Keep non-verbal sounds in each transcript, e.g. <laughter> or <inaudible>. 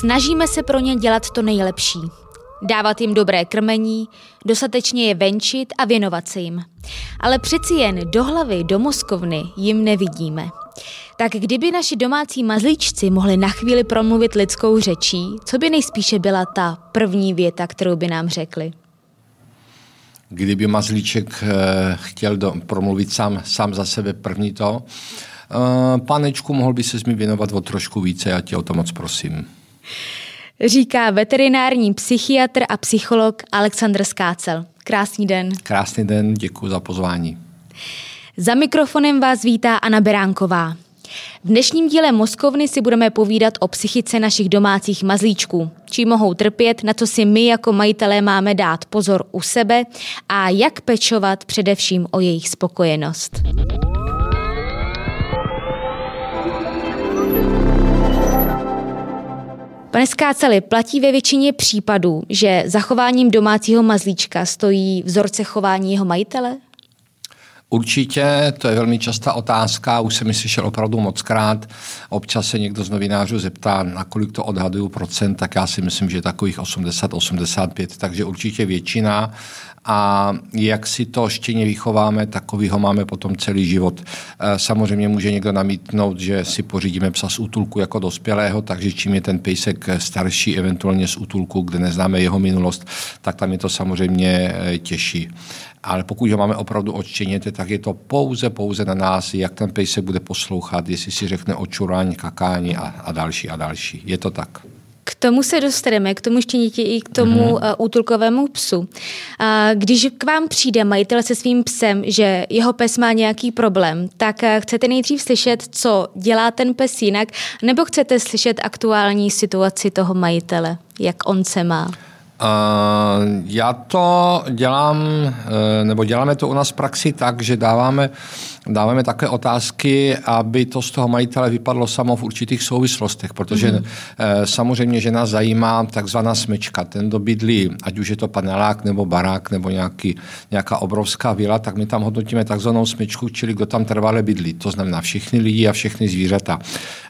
Snažíme se pro ně dělat to nejlepší. Dávat jim dobré krmení, dostatečně je venčit a věnovat se jim. Ale přeci jen do hlavy, do mozkovny jim nevidíme. Tak kdyby naši domácí mazlíčci mohli na chvíli promluvit lidskou řečí, co by nejspíše byla ta první věta, kterou by nám řekli? Kdyby mazlíček eh, chtěl do, promluvit sám, sám za sebe první to, eh, panečku, mohl by se mi věnovat o trošku více, já tě o to moc prosím. Říká veterinární psychiatr a psycholog Aleksandr Skácel. Krásný den. Krásný den, děkuji za pozvání. Za mikrofonem vás vítá Anna Beránková. V dnešním díle Moskovny si budeme povídat o psychice našich domácích mazlíčků. Čím mohou trpět, na co si my jako majitelé máme dát pozor u sebe a jak pečovat především o jejich spokojenost. Pane Skáceli, platí ve většině případů, že zachováním domácího mazlíčka stojí vzorce chování jeho majitele? Určitě, to je velmi častá otázka, už jsem mi slyšel opravdu moc krát. Občas se někdo z novinářů zeptá, na kolik to odhaduju procent, tak já si myslím, že takových 80-85, takže určitě většina a jak si to štěně vychováme, takový ho máme potom celý život. E, samozřejmě může někdo namítnout, že si pořídíme psa z útulku jako dospělého, takže čím je ten pejsek starší, eventuálně z útulku, kde neznáme jeho minulost, tak tam je to samozřejmě e, těžší. Ale pokud ho máme opravdu odštěněte, tak je to pouze, pouze na nás, jak ten pejsek bude poslouchat, jestli si řekne očurání, kakání a, a další a další. Je to tak. K tomu se dostaneme, k tomu štěněti i k tomu mm-hmm. útulkovému psu. Když k vám přijde majitel se svým psem, že jeho pes má nějaký problém, tak eh, chcete nejdřív slyšet, co dělá ten pes jinak, nebo chcete slyšet aktuální situaci toho majitele, jak on se má? Uh, já to dělám, uh, nebo děláme to u nás v praxi tak, že dáváme dáváme také otázky, aby to z toho majitele vypadlo samo v určitých souvislostech, protože mm-hmm. samozřejmě, že nás zajímá takzvaná smečka. Ten, kdo bydlí, ať už je to panelák nebo barák nebo nějaký, nějaká obrovská vila, tak my tam hodnotíme takzvanou smečku, čili kdo tam trvale bydlí. To znamená všechny lidi a všechny zvířata.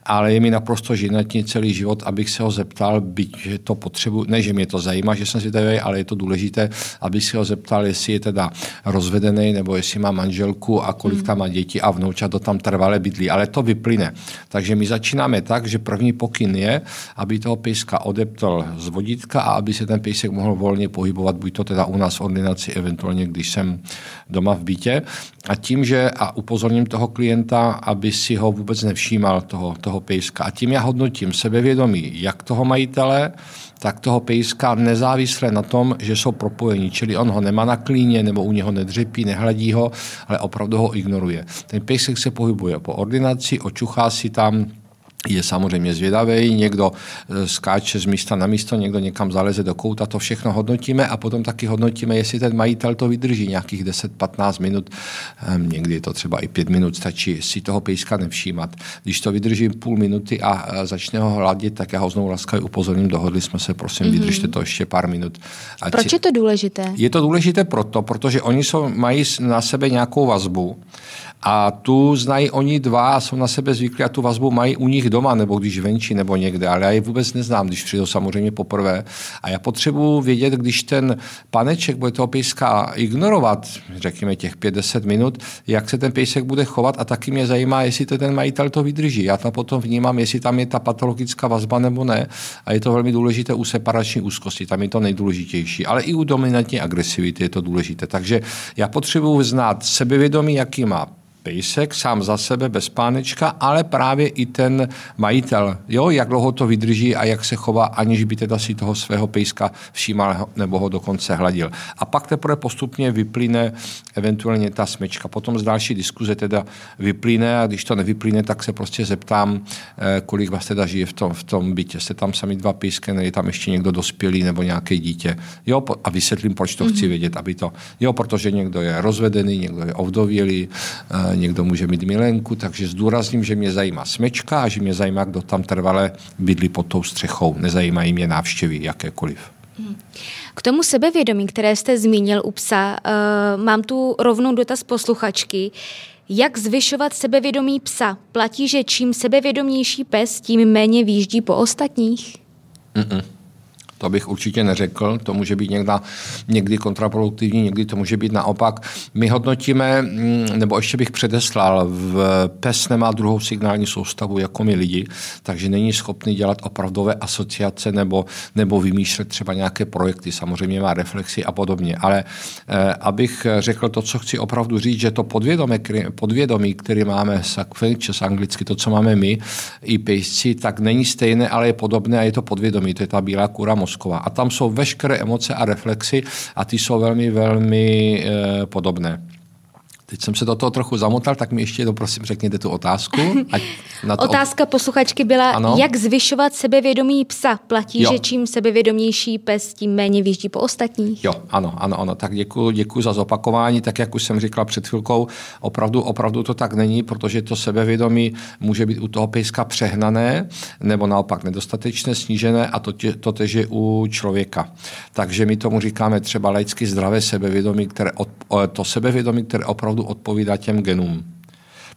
Ale je mi naprosto žinatní celý život, abych se ho zeptal, byť že to potřebuji, ne, že mě to zajímá, že jsem zvědavý, ale je to důležité, abych se ho zeptal, jestli je teda rozvedený nebo jestli má manželku a kolik mm. tam má děti a vnoučat to tam trvale bydlí, ale to vyplyne. Takže my začínáme tak, že první pokyn je, aby toho pejska odeptal z vodítka a aby se ten pejsek mohl volně pohybovat, buď to teda u nás v ordinaci, eventuálně když jsem doma v bytě. A tím, že a upozorním toho klienta, aby si ho vůbec nevšímal, toho, toho pejska. A tím já hodnotím sebevědomí jak toho majitele, tak toho pejska nezávisle na tom, že jsou propojení, čili on ho nemá na klíně nebo u něho nedřepí, nehledí ho, ale opravdu ho ignoruje. Ten pejsek se pohybuje po ordinaci, očuchá si tam je samozřejmě zvědavý, někdo eh, skáče z místa na místo, někdo někam zaleze do kouta, to všechno hodnotíme a potom taky hodnotíme, jestli ten majitel to vydrží nějakých 10-15 minut, ehm, někdy je to třeba i 5 minut, stačí si toho pejska nevšímat. Když to vydržím půl minuty a začne ho hladit, tak já ho znovu laskavě upozorním, dohodli jsme se, prosím, mm-hmm. vydržte to ještě pár minut. Ať Proč je to důležité? Je to důležité proto, protože oni jsou, mají na sebe nějakou vazbu a tu znají oni dva a jsou na sebe zvyklí a tu vazbu mají u nich doma, nebo když venčí, nebo někde. Ale já je vůbec neznám, když přijdou samozřejmě poprvé. A já potřebuji vědět, když ten paneček bude toho pejska ignorovat, řekněme těch 50 minut, jak se ten pejsek bude chovat a taky mě zajímá, jestli to ten majitel to vydrží. Já tam potom vnímám, jestli tam je ta patologická vazba nebo ne. A je to velmi důležité u separační úzkosti, tam je to nejdůležitější. Ale i u dominantní agresivity je to důležité. Takže já potřebuji znát sebevědomí, jaký má pejsek sám za sebe bez pánečka, ale právě i ten majitel, jo, jak dlouho to vydrží a jak se chová, aniž by teda si toho svého pejska všímal nebo ho dokonce hladil. A pak teprve postupně vyplyne eventuálně ta smečka. Potom z další diskuze teda vyplyne a když to nevyplyne, tak se prostě zeptám, eh, kolik vás teda žije v tom, v tom bytě. Jste tam sami dva pejské, nebo je tam ještě někdo dospělý nebo nějaké dítě. Jo, a vysvětlím, proč to mm-hmm. chci vědět, aby to, jo, protože někdo je rozvedený, někdo je ovdovělý, eh, někdo může mít milenku, takže zdůrazním, že mě zajímá smečka a že mě zajímá, kdo tam trvale bydlí pod tou střechou. Nezajímají mě návštěvy jakékoliv. Hmm. K tomu sebevědomí, které jste zmínil u psa, uh, mám tu rovnou dotaz posluchačky. Jak zvyšovat sebevědomí psa? Platí, že čím sebevědomější pes, tím méně výjíždí po ostatních? Mm-mm. To bych určitě neřekl, to může být někda, někdy kontraproduktivní, někdy to může být naopak. My hodnotíme, mm, nebo ještě bych předeslal, v PES nemá druhou signální soustavu jako my lidi, takže není schopný dělat opravdové asociace nebo, nebo vymýšlet třeba nějaké projekty, samozřejmě má reflexy a podobně. Ale eh, abych řekl to, co chci opravdu říct, že to podvědomí, podvědomí který máme z anglicky, to, co máme my, i pejsci, tak není stejné, ale je podobné a je to podvědomí, to je ta bílá kura mozková. A tam jsou veškeré emoce a reflexy a ty jsou velmi, velmi e, podobné. Teď jsem se do toho trochu zamotal, tak mi ještě jednou prosím řekněte tu otázku. Ať na to Otázka posluchačky byla, ano? jak zvyšovat sebevědomí psa. Platí, jo. že čím sebevědomější pes, tím méně vyjíždí po ostatních? Jo, ano, ano, ano. Tak děkuji děkuji za zopakování. Tak jak už jsem říkal před chvilkou, opravdu, opravdu to tak není, protože to sebevědomí může být u toho pejska přehnané nebo naopak nedostatečně snížené a to, tě, to tež je u člověka. Takže my tomu říkáme třeba laicky zdravé sebevědomí, které od, to sebevědomí, které opravdu opravdu odpovídá těm genům.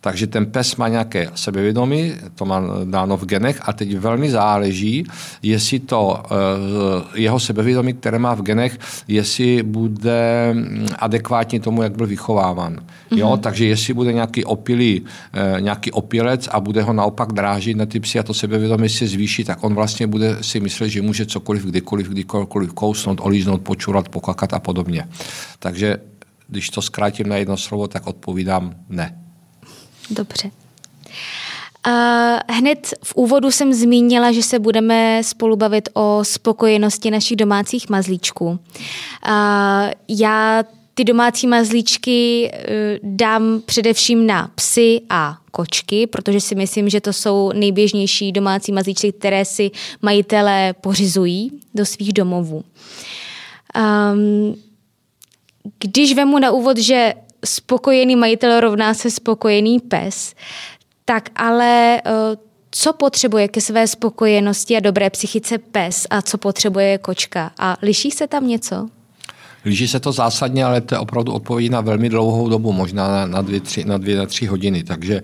Takže ten pes má nějaké sebevědomí, to má dáno v genech a teď velmi záleží, jestli to eh, jeho sebevědomí, které má v genech, jestli bude mm, adekvátně tomu, jak byl vychováván. Mm-hmm. Jo, mhm. takže jestli bude nějaký opilý, eh, nějaký opilec a bude ho naopak drážit na ty psy a to sebevědomí se zvýší, tak on vlastně bude si myslet, že může cokoliv, kdykoliv, kdykoliv kousnout, olíznout, počurat, pokakat a podobně. Takže když to zkrátím na jedno slovo, tak odpovídám ne. Dobře. Uh, hned v úvodu jsem zmínila, že se budeme spolu bavit o spokojenosti našich domácích mazlíčků. Uh, já ty domácí mazlíčky uh, dám především na psy a kočky, protože si myslím, že to jsou nejběžnější domácí mazlíčky, které si majitelé pořizují do svých domovů. Um, když vemu na úvod, že spokojený majitel rovná se spokojený pes, tak ale eh, co potřebuje ke své spokojenosti a dobré psychice pes a co potřebuje kočka? A liší se tam něco? Liší se to zásadně, ale to je opravdu odpověď na velmi dlouhou dobu, možná na, na, dvě, tři, na dvě, na tři hodiny. Takže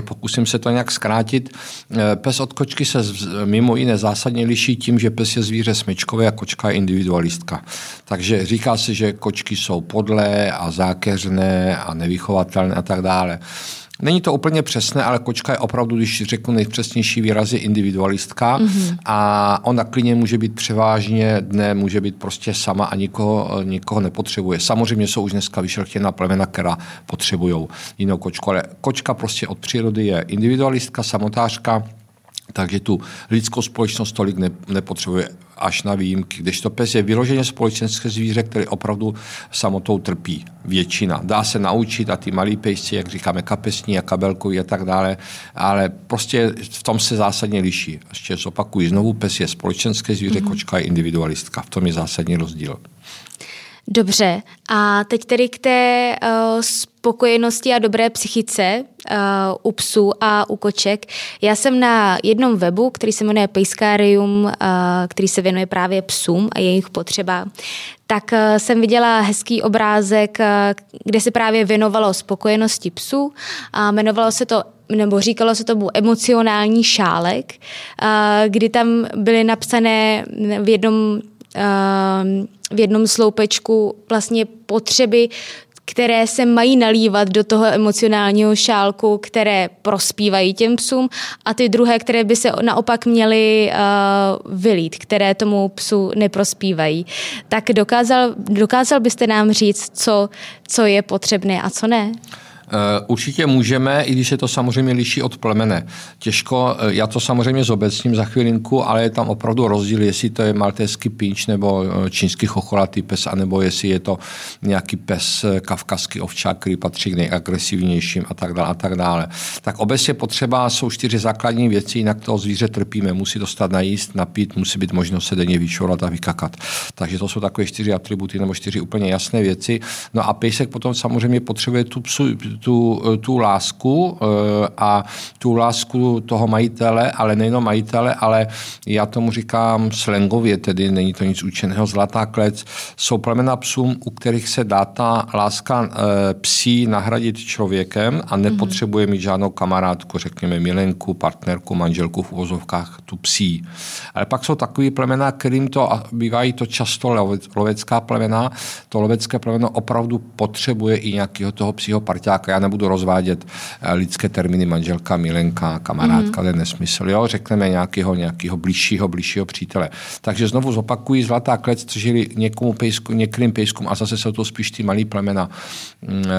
pokusím se to nějak zkrátit. Eh, pes od kočky se mimo jiné zásadně liší tím, že pes je zvíře smyčkové a kočka je individualistka. Takže říká se, že kočky jsou podlé a zákeřné a nevychovatelné a tak dále. Není to úplně přesné, ale kočka je opravdu, když řeknu nejpřesnější výraz, je individualistka mm-hmm. a ona klidně může být převážně dne, může být prostě sama a nikoho, nikoho nepotřebuje. Samozřejmě jsou už dneska vyšlechtěná plemena, která potřebují jinou kočku, ale kočka prostě od přírody je individualistka, samotářka, takže tu lidskou společnost tolik ne, nepotřebuje až na výjimky. Když to pes je vyloženě společenské zvíře, které opravdu samotou trpí. Většina. Dá se naučit a ty malí pejsci, jak říkáme, kapesní a kabelkoví a tak dále, ale prostě v tom se zásadně liší. Ještě zopakuju znovu, pes je společenské zvíře, mm-hmm. kočka je individualistka. V tom je zásadní rozdíl. Dobře, a teď tedy k té uh, spokojenosti a dobré psychice uh, u psů a u koček. Já jsem na jednom webu, který se jmenuje Pejskarium, uh, který se věnuje právě psům a jejich potřeba, tak uh, jsem viděla hezký obrázek, uh, kde se právě věnovalo spokojenosti psů a jmenovalo se to nebo říkalo se tomu emocionální šálek, kdy tam byly napsané v jednom v jednom sloupečku vlastně potřeby které se mají nalívat do toho emocionálního šálku, které prospívají těm psům a ty druhé, které by se naopak měly uh, vylít, které tomu psu neprospívají. Tak dokázal, dokázal byste nám říct, co, co je potřebné a co ne? Eh, určitě můžeme, i když se to samozřejmě liší od plemene. Těžko, eh, já to samozřejmě zobecním za chvilinku, ale je tam opravdu rozdíl, jestli to je maltéský pínč nebo eh, čínský chocholatý pes, anebo jestli je to nějaký pes kavkazský ovčák, který patří k nejagresivnějším a tak dále. A tak dále. Tak obecně potřeba jsou čtyři základní věci, jinak toho zvíře trpíme. Musí dostat najíst, napít, musí být možnost se denně vyšorat a vykakat. Takže to jsou takové čtyři atributy nebo čtyři úplně jasné věci. No a pejsek potom samozřejmě potřebuje tu, psu, tu, tu lásku a tu lásku toho majitele, ale nejenom majitele, ale já tomu říkám slangově, tedy není to nic učeného, zlatá klec. Jsou plemena psům, u kterých se dá ta láska psí nahradit člověkem a nepotřebuje mít žádnou kamarádku, řekněme milenku, partnerku, manželku v uvozovkách, tu psí. Ale pak jsou takový plemena, kterým to bývají to často lovecká plemena. To lovecké plemeno opravdu potřebuje i nějakého toho psího parťáka. Já nebudu rozvádět eh, lidské termíny manželka, milenka, kamarádka, mm. je nesmysl. Jo? Řekneme nějakého, nějakého blížšího, blížšího přítele. Takže znovu zopakují zlatá klec, což je někomu pejsku, některým pejskům a zase jsou to spíš ty malý plemena, mm, eh,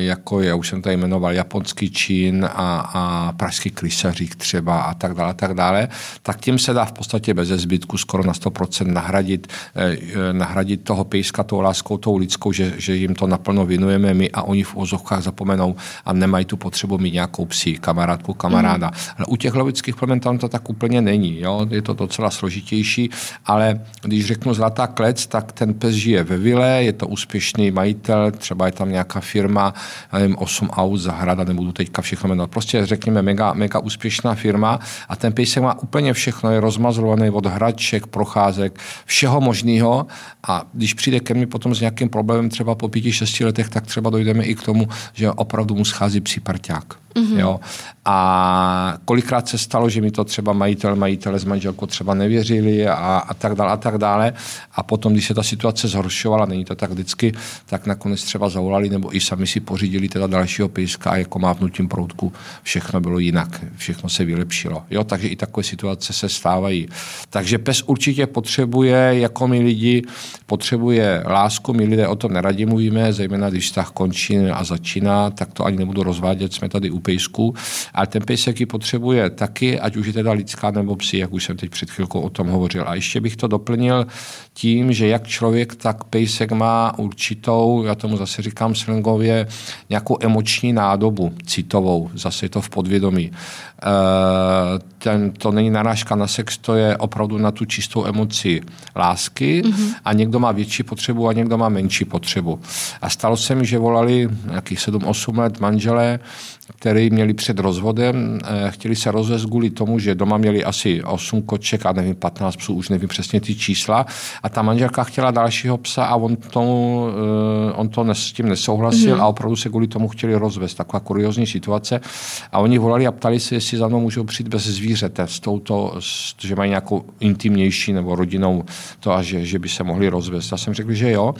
jako je, už jsem tady jmenoval, japonský čín a, a pražský krysařík třeba a tak dále, a tak dále, tak tím se dá v podstatě bez zbytku skoro na 100% nahradit, eh, nahradit toho pejska tou láskou, tou lidskou, že, že jim to naplno věnujeme my a oni v ozovkách zapomenou a nemají tu potřebu mít nějakou psí, kamarádku, kamaráda. Mm. Ale u těch lovických plemen tam to tak úplně není. Jo? Je to docela složitější, ale když řeknu zlatá klec, tak ten pes žije ve vile, je to úspěšný majitel, třeba je tam nějaká firma, nevím, 8 aut, zahrada, nebudu teďka všechno jmenovat. Prostě řekněme mega, mega úspěšná firma a ten pejsek má úplně všechno, je rozmazlovaný od hraček, procházek, všeho možného a když přijde ke mně potom s nějakým problémem třeba po pěti, šesti letech, tak třeba dojdeme i k tomu, že opravdu mu schází psí parťák. Mm-hmm. Jo. A kolikrát se stalo, že mi to třeba majitel, majitele s manželkou třeba nevěřili a, a tak dále a tak dále. A potom, když se ta situace zhoršovala, není to tak vždycky, tak nakonec třeba zavolali nebo i sami si pořídili teda dalšího pejska a jako mávnutím proutku všechno bylo jinak, všechno se vylepšilo. Jo, takže i takové situace se stávají. Takže pes určitě potřebuje, jako my lidi, potřebuje lásku, my lidé o tom neradě mluvíme, zejména když vztah končí a začíná, tak to ani nebudu rozvádět, jsme tady u pejsku, ale ten pejsek ji potřebuje taky, ať už je teda lidská nebo psi, jak už jsem teď před chvilkou o tom hovořil. A ještě bych to doplnil tím, že jak člověk, tak pejsek má určitou, já tomu zase říkám slangově, nějakou emoční nádobu citovou, zase je to v podvědomí. E, ten, to není narážka na sex, to je opravdu na tu čistou emoci lásky mm-hmm. a někdo má větší potřebu a někdo má menší potřebu. A stalo se mi, že volali nějakých 7-8 let manželé, který měli před rozvodem, eh, chtěli se rozvést kvůli tomu, že doma měli asi 8 koček a nevím, 15 psů, už nevím přesně ty čísla. A ta manželka chtěla dalšího psa a on, tomu, eh, on to s tím nesouhlasil mm-hmm. a opravdu se kvůli tomu chtěli rozvést. Taková kuriozní situace. A oni volali a ptali se, jestli za mnou můžou přijít bez zvířete, s touto, že mají nějakou intimnější nebo rodinou to a že, že by se mohli rozvést. Já jsem řekl, že jo.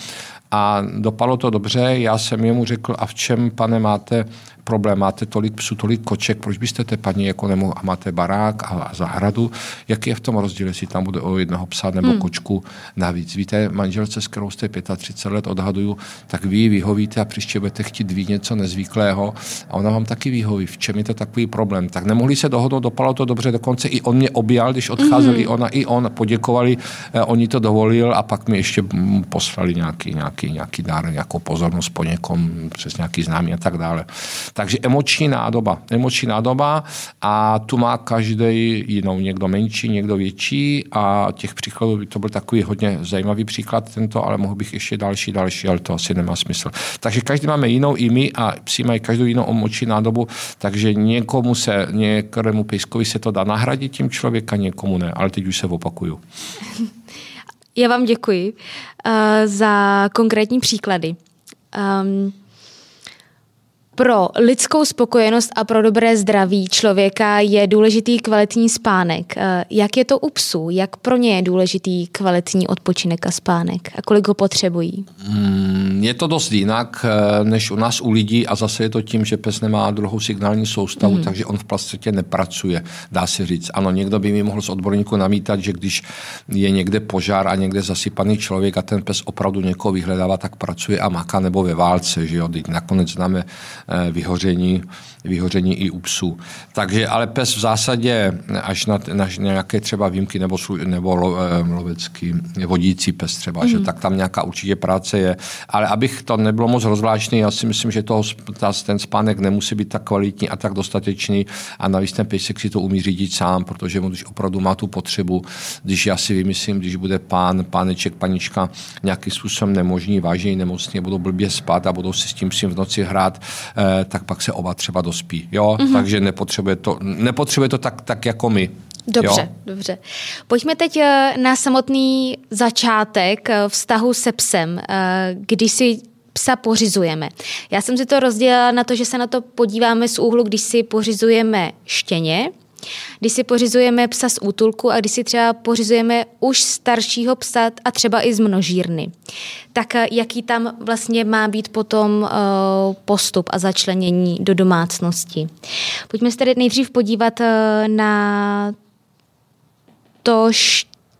A dopadlo to dobře. Já jsem jemu řekl, a v čem, pane, máte problém, máte tolik psů, tolik koček, proč byste té paní jako nemohl, a máte barák a zahradu, jaký je v tom rozdíl, jestli tam bude o jednoho psa nebo hmm. kočku navíc. Víte, manželce, s kterou jste 35 let odhaduju, tak vy vyhovíte a příště budete chtít ví něco nezvyklého a ona vám taky vyhoví. V čem je to takový problém? Tak nemohli se dohodnout, dopadlo to dobře, dokonce i on mě objal, když odcházeli, mm-hmm. ona i on, poděkovali, eh, oni to dovolil a pak mi ještě poslali nějaký, nějaký, nějaký dár, nějakou pozornost po někom, přes nějaký známý a tak dále. Takže emoční nádoba. Emoční nádoba a tu má každý jinou. Někdo menší, někdo větší a těch příkladů by to byl takový hodně zajímavý příklad tento, ale mohl bych ještě další, další, ale to asi nemá smysl. Takže každý máme jinou i my a psi mají každou jinou emoční nádobu, takže někomu se, někomu pejskovi se to dá nahradit tím člověka, někomu ne, ale teď už se opakuju. <laughs> Já vám děkuji uh, za konkrétní příklady. Um, pro lidskou spokojenost a pro dobré zdraví člověka je důležitý kvalitní spánek. Eh, jak je to u psů? Jak pro ně je důležitý kvalitní odpočinek a spánek? A kolik ho potřebují? Hmm, je to dost jinak eh, než u nás u lidí a zase je to tím, že pes nemá druhou signální soustavu, hmm. takže on v podstatě nepracuje, dá se říct. Ano, někdo by mi mohl z odborníku namítat, že když je někde požár a někde zasypaný člověk a ten pes opravdu někoho vyhledává, tak pracuje a maká nebo ve válce, že jo. Teď nakonec známe vyhoření, vyhoření i u psů. Takže ale pes v zásadě, až na, na nějaké třeba výjimky nebo, nebo lo, eh, lovecký vodící pes třeba, mm. že mhm. tak tam nějaká určitě práce je. Ale abych to nebylo moc rozvláštní, já si myslím, že toho, ta, ten spánek nemusí být tak kvalitní a tak dostatečný a navíc ten pejsek si to umí řídit sám, protože on když opravdu má tu potřebu, když já si vymyslím, když bude pán, páneček, panička nějakým způsobem nemožný, vážně nemocný, budou blbě spát a budou si s tím v noci hrát tak pak se oba třeba dospí. Jo? Mm-hmm. Takže nepotřebuje to, nepotřebuje to tak, tak jako my. Dobře, jo? dobře. Pojďme teď na samotný začátek vztahu se psem. Když si psa pořizujeme. Já jsem si to rozdělila na to, že se na to podíváme z úhlu, když si pořizujeme štěně, když si pořizujeme psa z útulku a když si třeba pořizujeme už staršího psa a třeba i z množírny. Tak eh, jaký tam vlastně má být potom uh, postup a začlenění do domácnosti. Pojďme se tedy nejdřív podívat uh, na to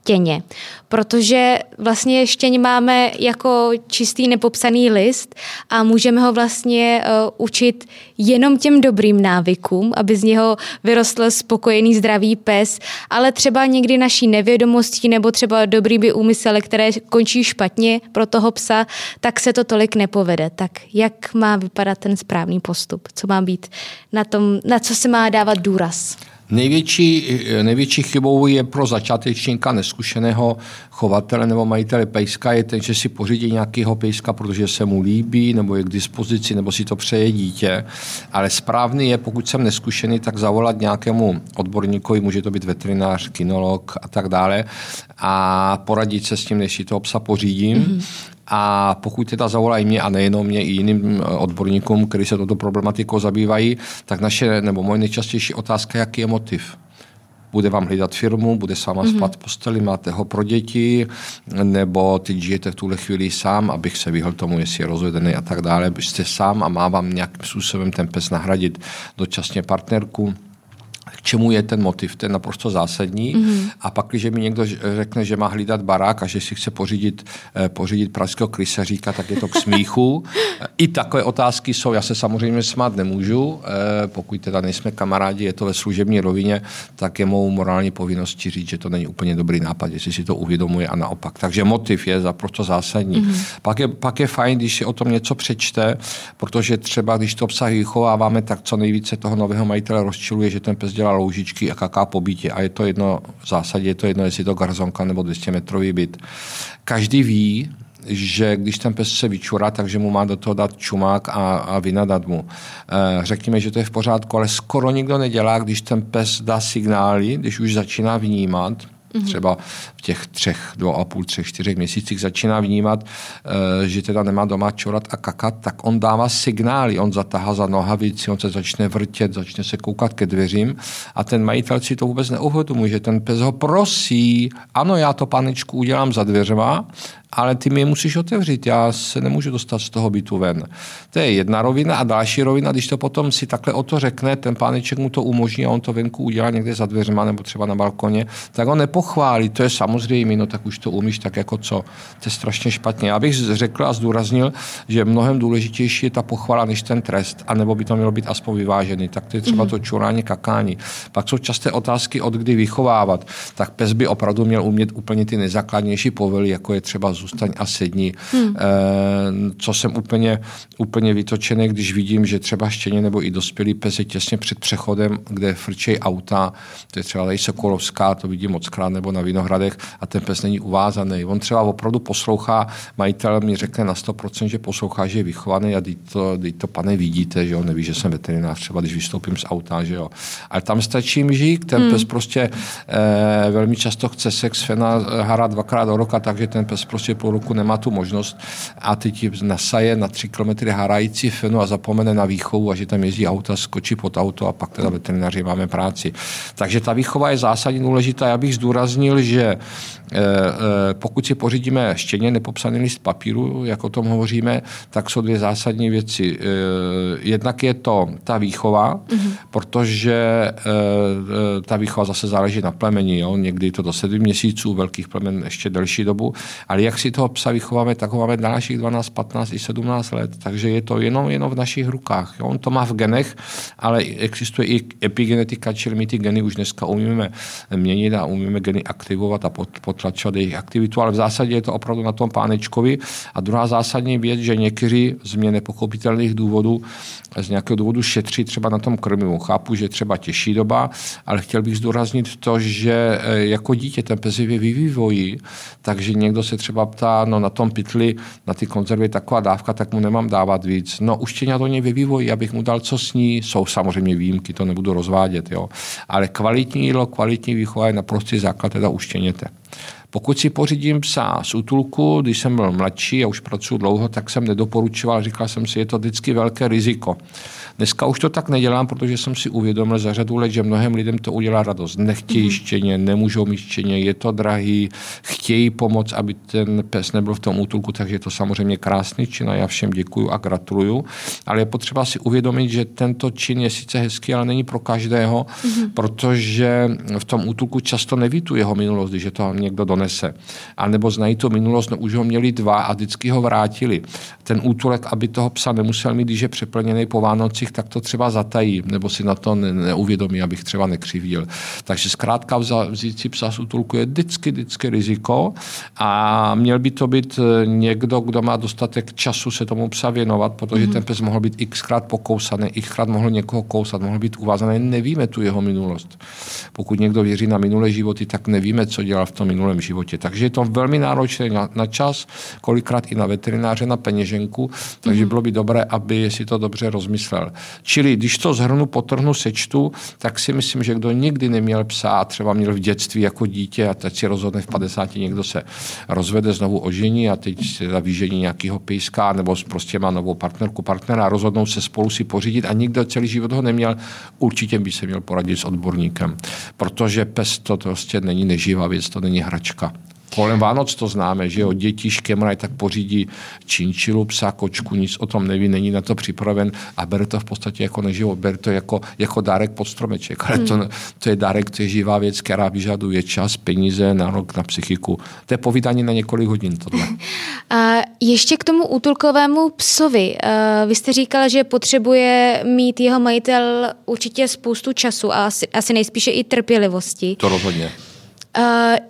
štěně, protože vlastně štěň máme jako čistý nepopsaný list a můžeme ho vlastně uh, učit jenom těm dobrým návykům, aby z něho vyrostl spokojený zdravý pes, ale třeba někdy naší nevědomostí nebo třeba dobrými úmysly, které končí špatně pro toho psa, tak se to tolik nepovede. Tak jak má vypadat ten správný postup? Co má být na tom, na co se má dávat důraz? Největší, největší chybou je pro začátečníka neskušeného chovatele nebo majitele pejska je ten, že si pořídí nějakého pejska, protože se mu líbí, nebo je k dispozici, nebo si to přeje dítě. Ale správný je, pokud jsem neskušený, tak zavolat nějakému odborníkovi, může to být veterinář, kinolog a tak dále, a poradit se s tím, než si toho psa pořídím. Mm-hmm a pokud teda zavolají mě a nejenom mě i jiným eh, odborníkům, kteří se toto problematikou zabývají, tak naše nebo moje nejčastější otázka, jaký je motiv bude vám hlídat firmu, bude s váma mm-hmm. spát v posteli, máte ho pro děti, nebo teď žijete v tuhle chvíli sám, abych se vyhl tomu, jestli je rozvedený a tak dále, jste sám a má vám nějakým způsobem ten pes nahradit dočasně partnerku čemu je ten motiv, ten naprosto zásadní. Mm-hmm. A pak, když mi někdo řekne, že má hlídat barák a že si chce pořídit, eh, pořídit pražského krysaříka, tak je to k <laughs> smíchu. I takové otázky jsou, já se samozřejmě smát nemůžu, eh, pokud teda nejsme kamarádi, je to ve služební rovině, tak je mou morální povinností říct, že to není úplně dobrý nápad, jestli si to uvědomuje a naopak. Takže motiv je naprosto zásadní. Mm-hmm. Pak, je, pak je fajn, když si o tom něco přečte, protože třeba, když to obsah vychováváme, tak co nejvíce toho nového majitele rozčiluje, že ten pes dělá loužičky a kaká po bytě. A je to jedno, v zásadě je to jedno, jestli je to garzonka nebo 200 metrový byt. Každý ví, že když ten pes se vyčurá, takže mu má do toho dát čumák a, a vynadat mu. E, řekněme, že to je v pořádku, ale skoro nikdo nedělá, když ten pes dá signály, když už začíná vnímat, mm-hmm. třeba v těch třech, dvou a půl, třech, čtyřech měsících začíná vnímat, eh, že teda nemá doma čorat a kakat, tak on dává signály, on zatahá za nohavici, on se začne vrtět, začne se koukat ke dveřím a ten majitel si to vůbec neuvědomuje, že ten pes ho prosí, ano, já to panečku udělám za dveřma, ale ty mi je musíš otevřít, já se nemůžu dostat z toho bytu ven. To je jedna rovina a další rovina, když to potom si takhle o to řekne, ten páneček mu to umožní a on to venku udělá někde za dveřma nebo třeba na balkoně, tak on nepochválí, to je samozřejmě, no tak už to umíš, tak jako co, to je strašně špatně. Já bych řekl a zdůraznil, že mnohem důležitější je ta pochvala než ten trest, anebo by to mělo být aspoň vyvážený. Tak to je třeba mm-hmm. to čurání, kakání. Pak jsou časté otázky, od kdy vychovávat. Tak pes by opravdu měl umět úplně ty nejzákladnější povely, jako je třeba zůstaň a sedni. Hmm. E, co jsem úplně, úplně vytočený, když vidím, že třeba štěně nebo i dospělý pes je těsně před přechodem, kde frčej auta, to je třeba tady Sokolovská, to vidím moc krát, nebo na Vinohradech a ten pes není uvázaný. On třeba opravdu poslouchá, majitel mi řekne na 100%, že poslouchá, že je vychovaný a teď to, to pane vidíte, že on neví, že jsem veterinář, třeba když vystoupím z auta, že jo. Ale tam stačí mžík, ten hmm. pes prostě e, velmi často chce sex fena hra dvakrát do roka, takže ten pes prostě půl roku nemá tu možnost a teď nasaje na tři kilometry harající fenu a zapomene na výchovu a že tam jezdí auta, skočí pod auto a pak teda veterináři máme práci. Takže ta výchova je zásadně důležitá. Já bych zdůraznil, že eh, eh, pokud si pořídíme štěně nepopsaný list papíru, jak o tom hovoříme, tak jsou dvě zásadní věci. Eh, jednak je to ta výchova, mm-hmm. protože ta výchova zase záleží na plemeni. Jo? Někdy to do sedmi měsíců, velkých plemen ještě delší dobu, ale jak si toho psa vychováme, tak ho máme dalších 12, 15 i 17 let. Takže je to jenom, jenom v našich rukách. Jo? On to má v genech, ale existuje i epigenetika, čili my ty geny už dneska umíme měnit a umíme geny aktivovat a potlačovat jejich aktivitu, ale v zásadě je to opravdu na tom pánečkovi. A druhá zásadní věc, že někteří z mě nepochopitelných důvodů z nějakého důvodu šetří třeba na tom krmivu. Chápu, že třeba těžší doba, ale chtěl bych zdůraznit to, že e, jako dítě ten pes je vývoji, takže někdo se třeba ptá, no na tom pytli, na ty konzervy taková dávka, tak mu nemám dávat víc. No už to ve vývoji, abych mu dal co sní, jsou samozřejmě výjimky, to nebudu rozvádět, jo. Ale kvalitní jídlo, kvalitní výchova je naprostý základ teda uštěněte. Pokud si pořídím psa z útulku, když jsem byl mladší a už pracuji dlouho, tak jsem nedoporučoval, říkal jsem si, je to vždycky velké riziko. Dneska už to tak nedělám, protože jsem si uvědomil za řadu let, že mnohem lidem to udělá radost. Nechtějí mm-hmm. štěně, nemůžou mít štěně, je to drahý, chtějí pomoct, aby ten pes nebyl v tom útulku, takže je to samozřejmě krásný čin a já všem děkuju a gratuluju. Ale je potřeba si uvědomit, že tento čin je sice hezký, ale není pro každého, mm-hmm. protože v tom útulku často neví tu jeho minulost, když je to někdo donese. A nebo znají tu minulost, no už ho měli dva a vždycky ho vrátili. Ten útulek, aby toho psa nemusel mít, když je přeplněný po Vánoci, situacích, tak to třeba zatají, nebo si na to ne, neuvědomí, abych třeba nekřivil. Takže zkrátka vzít si psa z útulku je vždycky, vždycky riziko a měl by to být eh, někdo, kdo má dostatek času se tomu psa věnovat, protože mm-hmm. ten pes mohl být xkrát pokousaný, xkrát mohl někoho kousat, mohl být uvázaný, nevíme tu jeho minulost. Pokud někdo věří na minulé životy, tak nevíme, co dělal v tom minulém životě. Takže je to velmi náročné na, na čas, kolikrát i na veterináře, na peněženku, takže mm-hmm. bylo by dobré, aby si to dobře rozmyslel. Čili když to zhrnu, potrhnu, sečtu, tak si myslím, že kdo nikdy neměl psa, třeba měl v dětství jako dítě a teď si rozhodne v 50, někdo se rozvede, znovu ožení a teď se vyžení nějakého pejska nebo prostě má novou partnerku, partnera a rozhodnou se spolu si pořídit a nikdo celý život ho neměl, určitě by se měl poradit s odborníkem. Protože pes to prostě není neživá věc, to není hračka. Kolem Vánoc to známe, že jo, děti škemraj tak pořídí činčilu, psa, kočku, nic o tom neví, není na to připraven a bere to v podstatě jako neživo, bere to jako, jako dárek pod stromeček. Ale hmm. to, to, je dárek, to je živá věc, která vyžaduje čas, peníze, nárok na psychiku. To je povídání na několik hodin tohle. <laughs> A ještě k tomu útulkovému psovi. Vy jste říkal, že potřebuje mít jeho majitel určitě spoustu času a asi, asi nejspíše i trpělivosti. To rozhodně.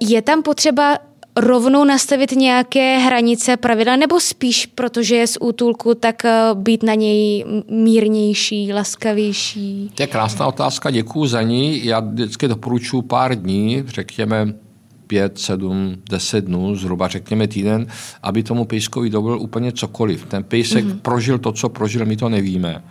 Je tam potřeba rovnou nastavit nějaké hranice pravidla, nebo spíš, protože je z útulku, tak eh, být na něj mírnější, laskavější? To je krásná otázka, děkuji za ní. Já vždycky doporučuji pár dní, řekněme pět, sedm, deset dnů, zhruba řekněme týden, aby tomu pejskovi dovolil úplně cokoliv. Ten pejsek mm-hmm. prožil to, co prožil, my to nevíme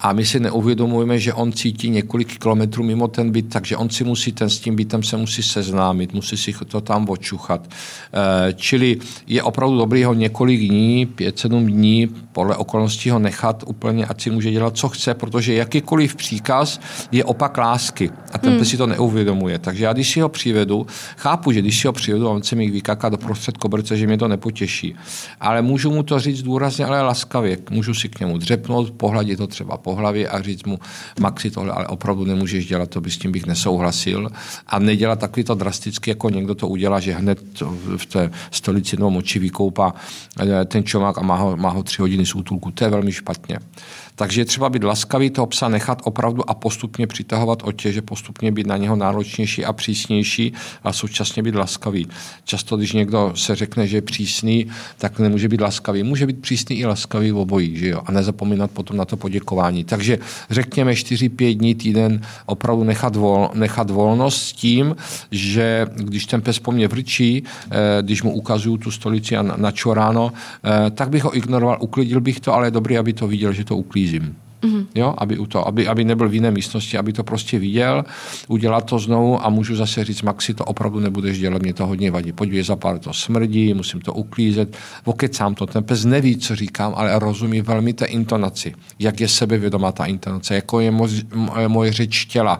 a my si neuvědomujeme, že on cítí několik kilometrů mimo ten byt, takže on si musí ten s tím bytem se musí seznámit, musí si to tam očuchat. Eh, čili je opravdu dobrý ho několik dní, pět, sedm dní, podle okolností ho nechat úplně, ať si může dělat, co chce, protože jakýkoliv příkaz je opak lásky a ten hmm. si to neuvědomuje. Takže já, když si ho přivedu, chápu, že když si ho přivedu, on se mi vykaká do prostřed koberce, že mě to nepotěší. Ale můžu mu to říct důrazně, ale laskavě. Můžu si k němu dřepnout, pohladit to třeba po hlavě a říct mu, Maxi, tohle ale opravdu nemůžeš dělat, to by s tím bych nesouhlasil. A nedělat takový to drasticky, jako někdo to udělá, že hned v té stolici nebo moči vykoupá eh, ten čomák a má ho, má ho tři hodiny z útulku. To je velmi špatně. Takže je třeba být laskavý, toho psa nechat opravdu a postupně přitahovat otěže, postupně být na něho náročnější a přísnější a současně být laskavý. Často, když někdo se řekne, že je přísný, tak nemůže být laskavý. Může být přísný i laskavý v obojí, že jo? A nezapomínat potom na to poděkování. Takže řekněme 4-5 dní týden opravdu nechat, vol, nechat volnost s tím, že když ten pes po mně vrčí, eh, když mu ukazuju tu stolici a na, na čoráno, eh, tak bych ho ignoroval, uklidil bych to, ale je dobrý, aby to viděl, že to uklidil uklízím. Mm-hmm. Jo, aby, u to, aby, aby nebyl v jiné místnosti, aby to prostě viděl, udělat to znovu a můžu zase říct, Maxi, to opravdu nebudeš dělat, mě to hodně vadí. Podívej, za pár to smrdí, musím to uklízet. Vokecám to, ten pes neví, co říkám, ale rozumí velmi té intonaci, jak je sebevědomá ta intonace, jako je moje, moje řeč těla,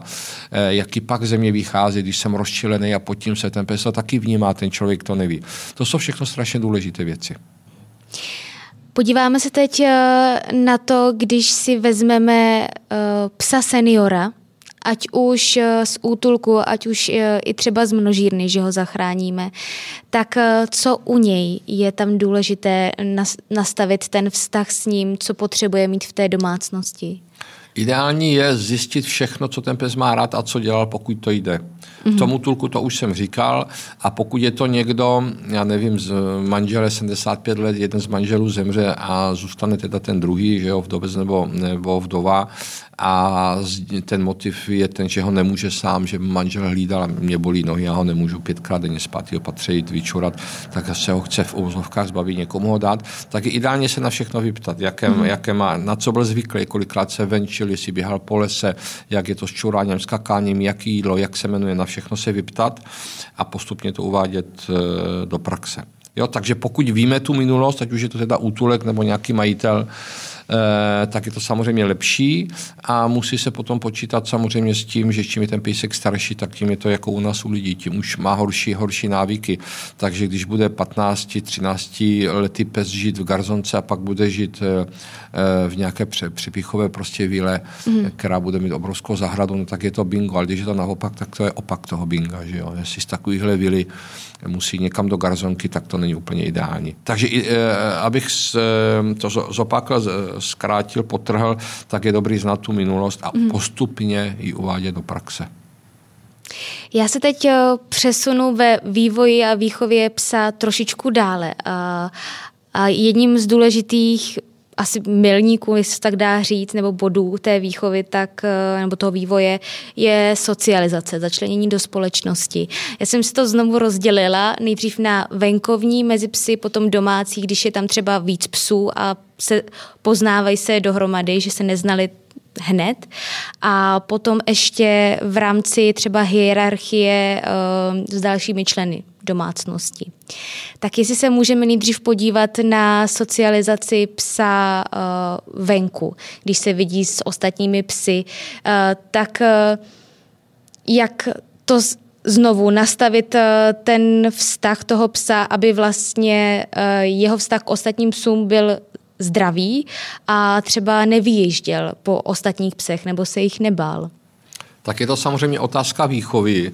eh, jaký pak ze mě vychází, když jsem rozčilený a pod tím se ten pes to taky vnímá, ten člověk to neví. To jsou všechno strašně důležité věci. Podíváme se teď eh, na to, když si vezmeme eh, psa seniora, ať už eh, z útulku, ať už i třeba z množírny, že ho zachráníme, tak co u něj je tam důležité nastavit ten vztah s ním, co potřebuje mít v té domácnosti? Ideální je zjistit všechno, co ten pes má rád a co dělal, pokud to jde. Mm-hmm. Tomu tulku to už jsem říkal. A pokud je to někdo, já nevím, z manžele 75 let, jeden z manželů zemře a zůstane teda ten druhý, že jo, vdovec nebo, nebo vdova, a ten motiv je ten, že ho nemůže sám, že manžel hlídal a mě bolí nohy, já ho nemůžu pětkrát denně spát, opatřit, vyčurat, tak se ho chce v uvozovkách zbavit, někomu ho dát, tak je ideálně se na všechno vyptat, jaké, mm. jaké má, na co byl zvyklý, kolikrát se venčil, jestli běhal po lese, jak je to s čuráním, skakáním, jaký jídlo, jak se jmenuje, na všechno se vyptat a postupně to uvádět eh, do praxe. Jo, takže pokud víme tu minulost, ať už je to teda útulek nebo nějaký majitel, tak je to samozřejmě lepší a musí se potom počítat samozřejmě s tím, že čím je ten pejsek starší, tak tím je to jako u nás u lidí, tím už má horší, horší návyky. Takže když bude 15, 13 lety pes žít v garzonce a pak bude žít eh, eh, v nějaké připichové prostě víle, mm. která bude mít obrovskou zahradu, no tak je to bingo, ale když je to naopak, tak to je opak toho binga, že jo. Jestli z takovýchhle vily musí někam do garzonky, tak to není úplně ideální. Takže abych to zopakl, zkrátil, potrhl, tak je dobrý znát tu minulost a mm. postupně ji uvádět do praxe. Já se teď eh, přesunu ve vývoji a výchově psa trošičku dále. A, a jedním z důležitých asi milníků, jestli se tak dá říct, nebo bodů té výchovy, tak, eh, nebo toho vývoje, je socializace, začlenění do společnosti. Já jsem si to znovu rozdělila nejdřív na venkovní mezi psy, potom domácí, když je tam třeba víc psů a se, poznávají se dohromady, že se neznali hned. A potom ještě v rámci třeba hierarchie uh, s dalšími členy domácnosti. Tak jestli se můžeme nejdřív podívat na socializaci psa uh, venku, když se vidí s ostatními psy, uh, tak uh, jak to znovu nastavit ten vztah toho psa, aby vlastně jeho vztah k ostatním psům byl zdravý a třeba nevyjížděl po ostatních psech nebo se jich nebál? Tak je to samozřejmě otázka výchovy.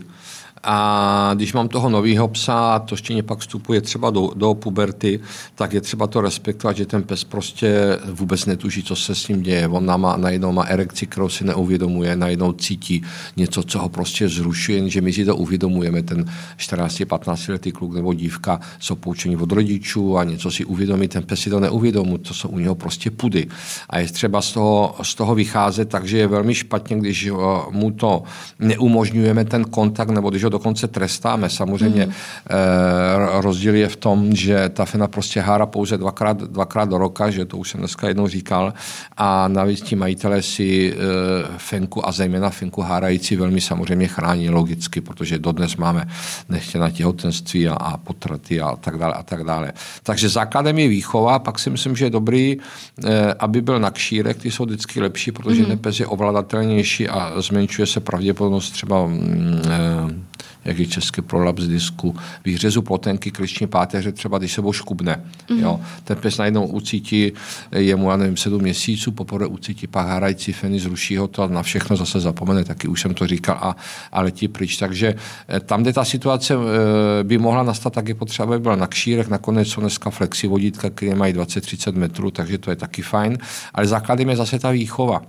A když mám toho nového psa a to štěně pak vstupuje třeba do, do puberty, tak je třeba to respektovat, že ten pes prostě vůbec netuží, co se s ním děje. On má, najednou má erekci, kterou si neuvědomuje, najednou cítí něco, co ho prostě zrušuje, že my si to uvědomujeme. Ten 14-15 letý kluk nebo dívka jsou poučení od rodičů a něco si uvědomí, ten pes si to neuvědomuje, to jsou u něho prostě pudy. A je třeba z toho, z toho vycházet, takže je velmi špatně, když mu to neumožňujeme ten kontakt, nebo když ho dokonce trestáme. Samozřejmě mm. rozdíl je v tom, že ta fena prostě hára pouze dvakrát, dvakrát do roka, že to už jsem dneska jednou říkal, a navíc ti majitelé si eh, fenku a zejména fenku hárající velmi samozřejmě chrání logicky, protože dodnes máme nechtěná těhotenství a, a potraty a tak dále a tak dále. Takže základem je výchova, pak si myslím, že je dobrý, eh, aby byl na kšírek, ty jsou vždycky lepší, protože mm. nepes je ovladatelnější a zmenšuje se pravděpodobnost třeba mm, jak je český prolaps disku, výřezu plotenky, kliční páteře, třeba když se škubne. Mm-hmm. Jo. Ten pes najednou ucítí, je mu, já nevím, sedm měsíců, poprvé ucítí pak harající feny, zruší ho to a na všechno zase zapomene, taky už jsem to říkal a, a letí pryč. Takže eh, tam, kde ta situace eh, by mohla nastat, tak je potřeba, aby byla na kšírech, nakonec jsou dneska flexi vodítka, které mají 20-30 metrů, takže to je taky fajn. Ale základem je zase ta výchova.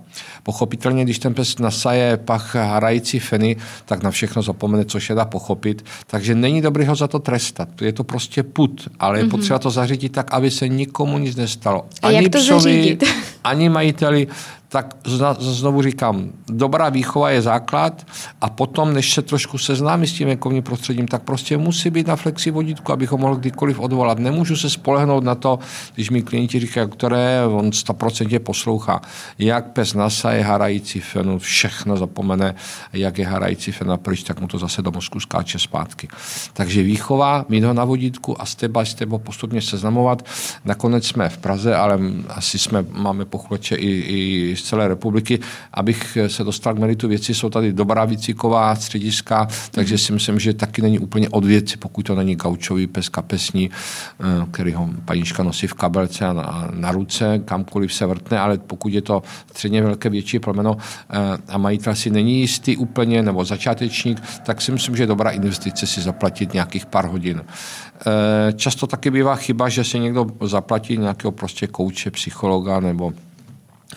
Pochopitelně, když ten pes nasaje pach harající feny, tak na všechno zapomene, což je pochopit. Takže není dobré ho za to trestat. Je to prostě put, ale je mm-hmm. potřeba to zařídit tak, aby se nikomu nic nestalo. Ani jak to psovi, zařídit? ani majiteli tak znovu říkám, dobrá výchova je základ a potom, než se trošku seznámí s tím venkovním prostředím, tak prostě musí být na flexi vodítku, abych ho mohl kdykoliv odvolat. Nemůžu se spolehnout na to, když mi klienti říkají, které on 100% poslouchá. Jak pes nasa je harající fenu, všechno zapomene, jak je harající fen pryč, tak mu to zase do mozku skáče zpátky. Takže výchova, mít ho na vodítku a step by step ho postupně seznamovat. Nakonec jsme v Praze, ale asi jsme, máme pochleče i, i z celé republiky. Abych se dostal k meritu věci, jsou tady dobrá výcviková střediska, takže si myslím, že taky není úplně od věci, pokud to není gaučový pes kapesní, eh, který ho panička nosí v kabelce a na, na ruce, kamkoliv se vrtne, ale pokud je to středně velké větší plemeno eh, a majitel si není jistý úplně, nebo začátečník, tak si myslím, že je dobrá investice si zaplatit nějakých pár hodin. Eh, často taky bývá chyba, že se někdo zaplatí nějakého prostě kouče, psychologa nebo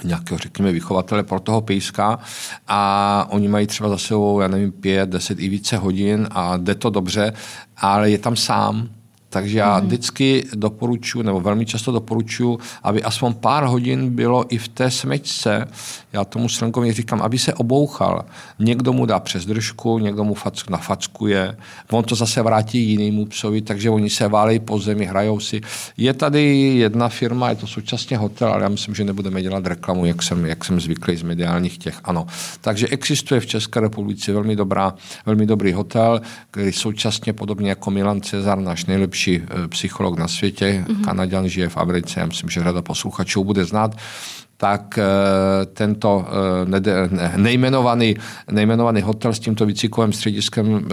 nějakého, řekněme, vychovatele pro toho pejska. A oni mají třeba za sebou, já nevím, pět, deset i více hodin a jde to dobře, ale je tam sám, takže já mm. vždycky doporučuji, nebo velmi často doporučuji, aby aspoň pár hodin bylo i v té smečce. Já tomu slenkově říkám, aby se obouchal. Někdo mu dá přes držku, někdo mu fack, nafackuje, on to zase vrátí jinému psovi, takže oni se válejí po zemi, hrajou si. Je tady jedna firma, je to současně hotel, ale já myslím, že nebudeme dělat reklamu, jak jsem, jak jsem zvyklý z mediálních těch. Ano. Takže existuje v České republice velmi, dobrá, velmi dobrý hotel, který současně podobně jako Milan Cezar, náš nejlepší nejlepší eh, psycholog na světě, mm-hmm. Kanaděn, žije v Americe, já myslím, že řada posluchačů bude znát tak eh, tento eh, nejmenovaný, nejmenovaný hotel s tímto výcvikovým střediskem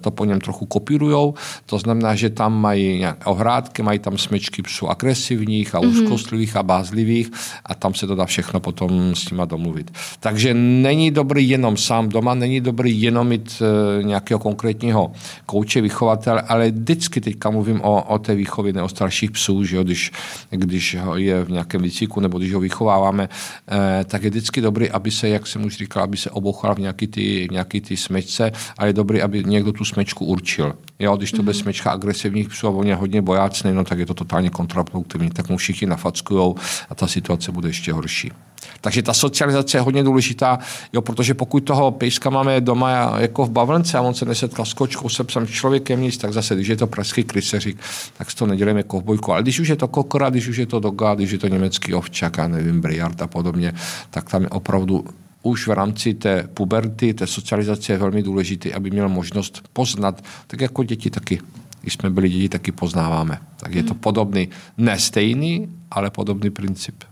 to po něm trochu kopírujou. To znamená, že tam mají ohrádky, mají tam smečky psů agresivních a mhm. úzkostlivých a bázlivých a tam se to dá všechno potom s nima domluvit. Takže není dobrý jenom sám doma, není dobrý jenom mít nějakého konkrétního kouče, vychovatele, ale vždycky teďka mluvím o, o té výchově ne o starších psů, že jo, když, když je v nějakém výcviku nebo když ho vychovává dáváme, eh, tak je vždycky dobrý, aby se, jak jsem už říkal, aby se obouchal v nějaký ty, nějaký ty smečce a je dobrý, aby někdo tu smečku určil. Jo, když to bude mm-hmm. smečka agresivních psů a on je hodně bojácný, no tak je to totálně kontraproduktivní, tak mu všichni nafackujou a ta situace bude ještě horší. Takže ta socializace je hodně důležitá, jo, protože pokud toho pejska máme doma jako v bavlence a on se nesetkal s kočkou, se psem člověkem nic, tak zase, když je to pražský kryseřík, tak to nedělíme kovbojku. Ale když už je to kokora, když už je to doga, když je to německý ovčak, a nevím, briard a podobně, tak tam je opravdu už v rámci té puberty, té socializace je velmi důležité, aby měl možnost poznat, tak jako děti taky když jsme byli děti, taky poznáváme. Tak je to hmm. podobný, ne stejný, ale podobný princip.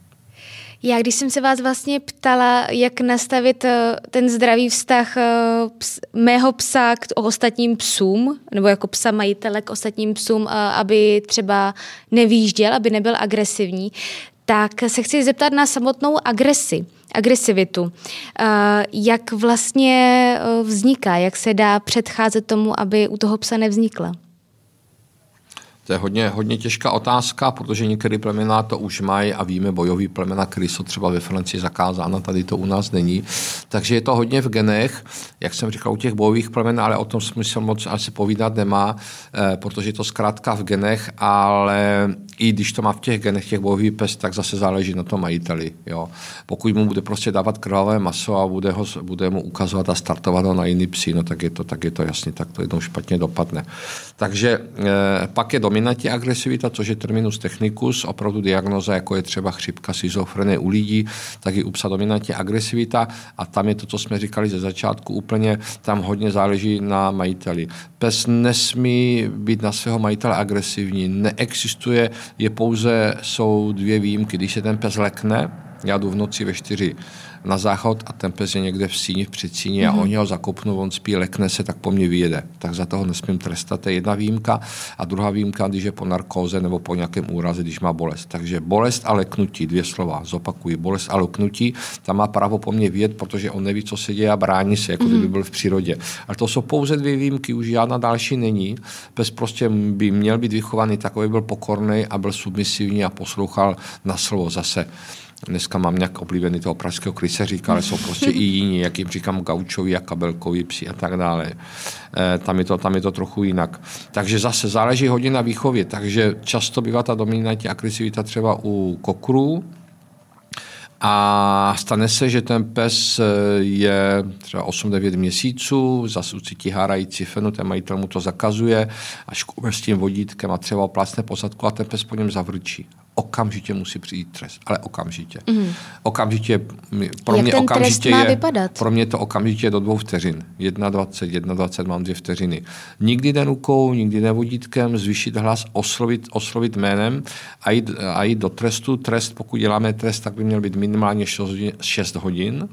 Já když jsem se vás vlastně ptala, jak nastavit eh, ten zdravý vztah eh, mého psa k ostatním psům, nebo jako psa majitele k ostatním psům, eh, aby třeba nevýžděl, aby nebyl agresivní, tak se chci zeptat na samotnou agresi, agresivitu. Jak vlastně vzniká, jak se dá předcházet tomu, aby u toho psa nevznikla? To je hodně, hodně těžká otázka, protože některé plemena to už mají a víme bojový plemena, které jsou třeba ve Francii zakázána, tady to u nás není. Takže je to hodně v genech, jak jsem říkal, u těch bojových plemen, ale o tom smysl moc asi povídat nemá, eh, protože je to zkrátka v genech, ale i když to má v těch genech těch bojových pes, tak zase záleží na tom majiteli. Jo. Pokud mu bude prostě dávat krvavé maso a bude, ho, bude mu ukazovat a startovat ho na jiný psi, no tak je to, tak je to jasně, tak to jednou špatně dopadne. Takže eh, pak je dominantní agresivita, což je terminus technicus, opravdu diagnoza, jako je třeba chřipka, schizofrenie u lidí, tak i u psa dominantní agresivita a tam je to, co jsme říkali ze začátku, úplně tam hodně záleží na majiteli. Pes nesmí být na svého majitele agresivní, neexistuje, je pouze, jsou dvě výjimky, když se ten pes lekne, já jdu v noci ve čtyři na záchod a ten pes je někde v síni, v předsíni mm-hmm. a oni ho zakopnou, on spí, lekne se, tak po mně vyjede. Tak za toho nesmím trestat. To je jedna výjimka. A druhá výjimka, když je po narkóze nebo po nějakém úraze, když má bolest. Takže bolest a leknutí, dvě slova, zopakuji. Bolest a leknutí, tam má právo po mně vyjet, protože on neví, co se děje a brání se, jako mm-hmm. kdyby byl v přírodě. Ale to jsou pouze dvě výjimky, už žádná další není. Pes prostě by měl být vychovaný takový, byl pokorný a byl submisivní a poslouchal na slovo zase dneska mám nějak oblíbený toho pražského kryseříka, ale jsou prostě i jiní, jak jim říkám, gaučoví a kabelkoví psi a tak dále. E, tam, je to, tam je to trochu jinak. Takže zase záleží hodně na výchově, takže často bývá ta dominantní agresivita třeba u kokrů, a stane se, že ten pes eh, je třeba 8-9 měsíců, zase ucítí hárající fenu, ten majitel mu to zakazuje, až s tím vodítkem a třeba oplásne posadku a ten pes po něm zavrčí okamžitě musí přijít trest, ale okamžitě. Mm. Okamžitě, pro Jak mě okamžitě je, vypadat? pro mě to okamžitě do dvou vteřin. 21, 21 mám dvě vteřiny. Nikdy den rukou, nikdy nevodítkem, zvýšit hlas, oslovit, oslovit jménem a jít, a jít do trestu. Trest, pokud děláme trest, tak by měl být minimálně 6 hodin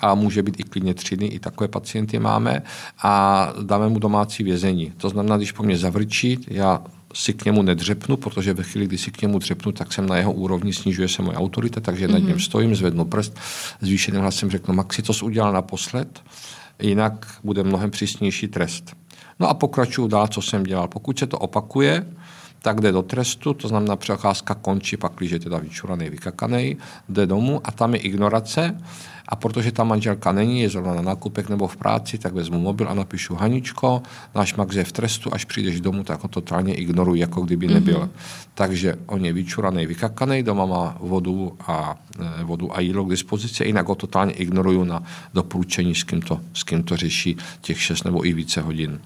a může být i klidně tři dny, i takové pacienty máme a dáme mu domácí vězení. To znamená, když po mně zavrčí, já si k němu nedřepnu, protože ve chvíli, kdy si k němu dřepnu, tak jsem na jeho úrovni, snižuje se moje autorita, takže mm-hmm. nad něm mhm. stojím, zvednu prst, zvýšeným hlasem řeknu, Maxi, to jsi udělal naposled, jinak bude mnohem přísnější trest. No a pokračuju dál, co jsem dělal. Pokud se to opakuje, tak jde do trestu, to znamená přecházka končí, pak když je teda vyčuraný, vykakaný, jde domů a tam je ignorace a protože ta manželka není, je zrovna na nákupech nebo v práci, tak vezmu mobil a napíšu Haničko, náš Max je v trestu, až přijdeš domů, tak ho totálně ignoruji, jako kdyby nebyl. Mm-hmm. Takže on je vyčuraný, vykakaný, doma má vodu a, e, vodu a jídlo k dispozici, jinak ho totálně ignoruju na doporučení, s kým to, s kým to řeší těch 6 nebo i více hodin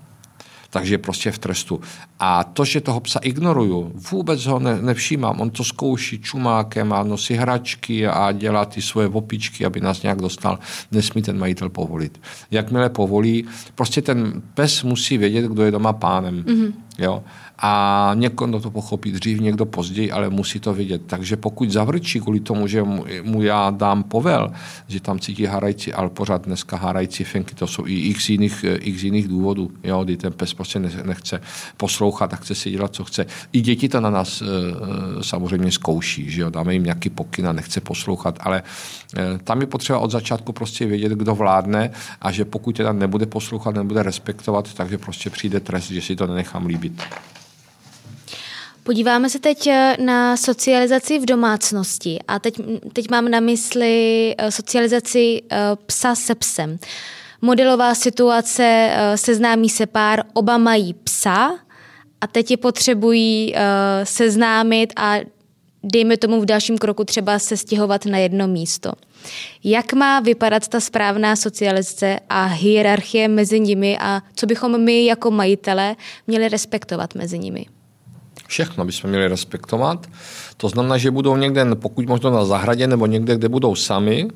takže prostě v trestu. A to, že toho psa ignoruju, vůbec ho ne, nevšímám. On to zkouší čumákem a nosí hračky a dělá ty svoje opičky, aby nás nějak dostal. Nesmí ten majitel povolit. Jakmile povolí, prostě ten pes musí vědět, kdo je doma pánem. Mm-hmm. Jo? A někdo to pochopí dřív, někdo později, ale musí to vědět. Takže pokud zavrčí kvůli tomu, že mu já dám povel, že tam cítí harající, ale pořád dneska harající fenky, to jsou i x jiných, x jiných důvodů, jo, kdy ten pes prostě nechce poslouchat a chce si dělat, co chce. I děti to na nás e, samozřejmě zkouší, že jo, dáme jim nějaký pokyn a nechce poslouchat, ale tam je potřeba od začátku prostě vědět, kdo vládne a že pokud teda nebude poslouchat, nebude respektovat, takže prostě přijde trest, že si to nenechám líbit. Podíváme se teď eh, na socializaci v domácnosti a teď, teď mám na mysli eh, socializaci eh, psa se psem. Modelová situace, seznámí se pár, oba mají psa a teď je potřebují seznámit a dejme tomu v dalším kroku třeba se stěhovat na jedno místo. Jak má vypadat ta správná socializace a hierarchie mezi nimi a co bychom my jako majitele měli respektovat mezi nimi? Všechno bychom měli respektovat. To znamená, že budou někde, pokud možno na zahradě nebo někde, kde budou sami,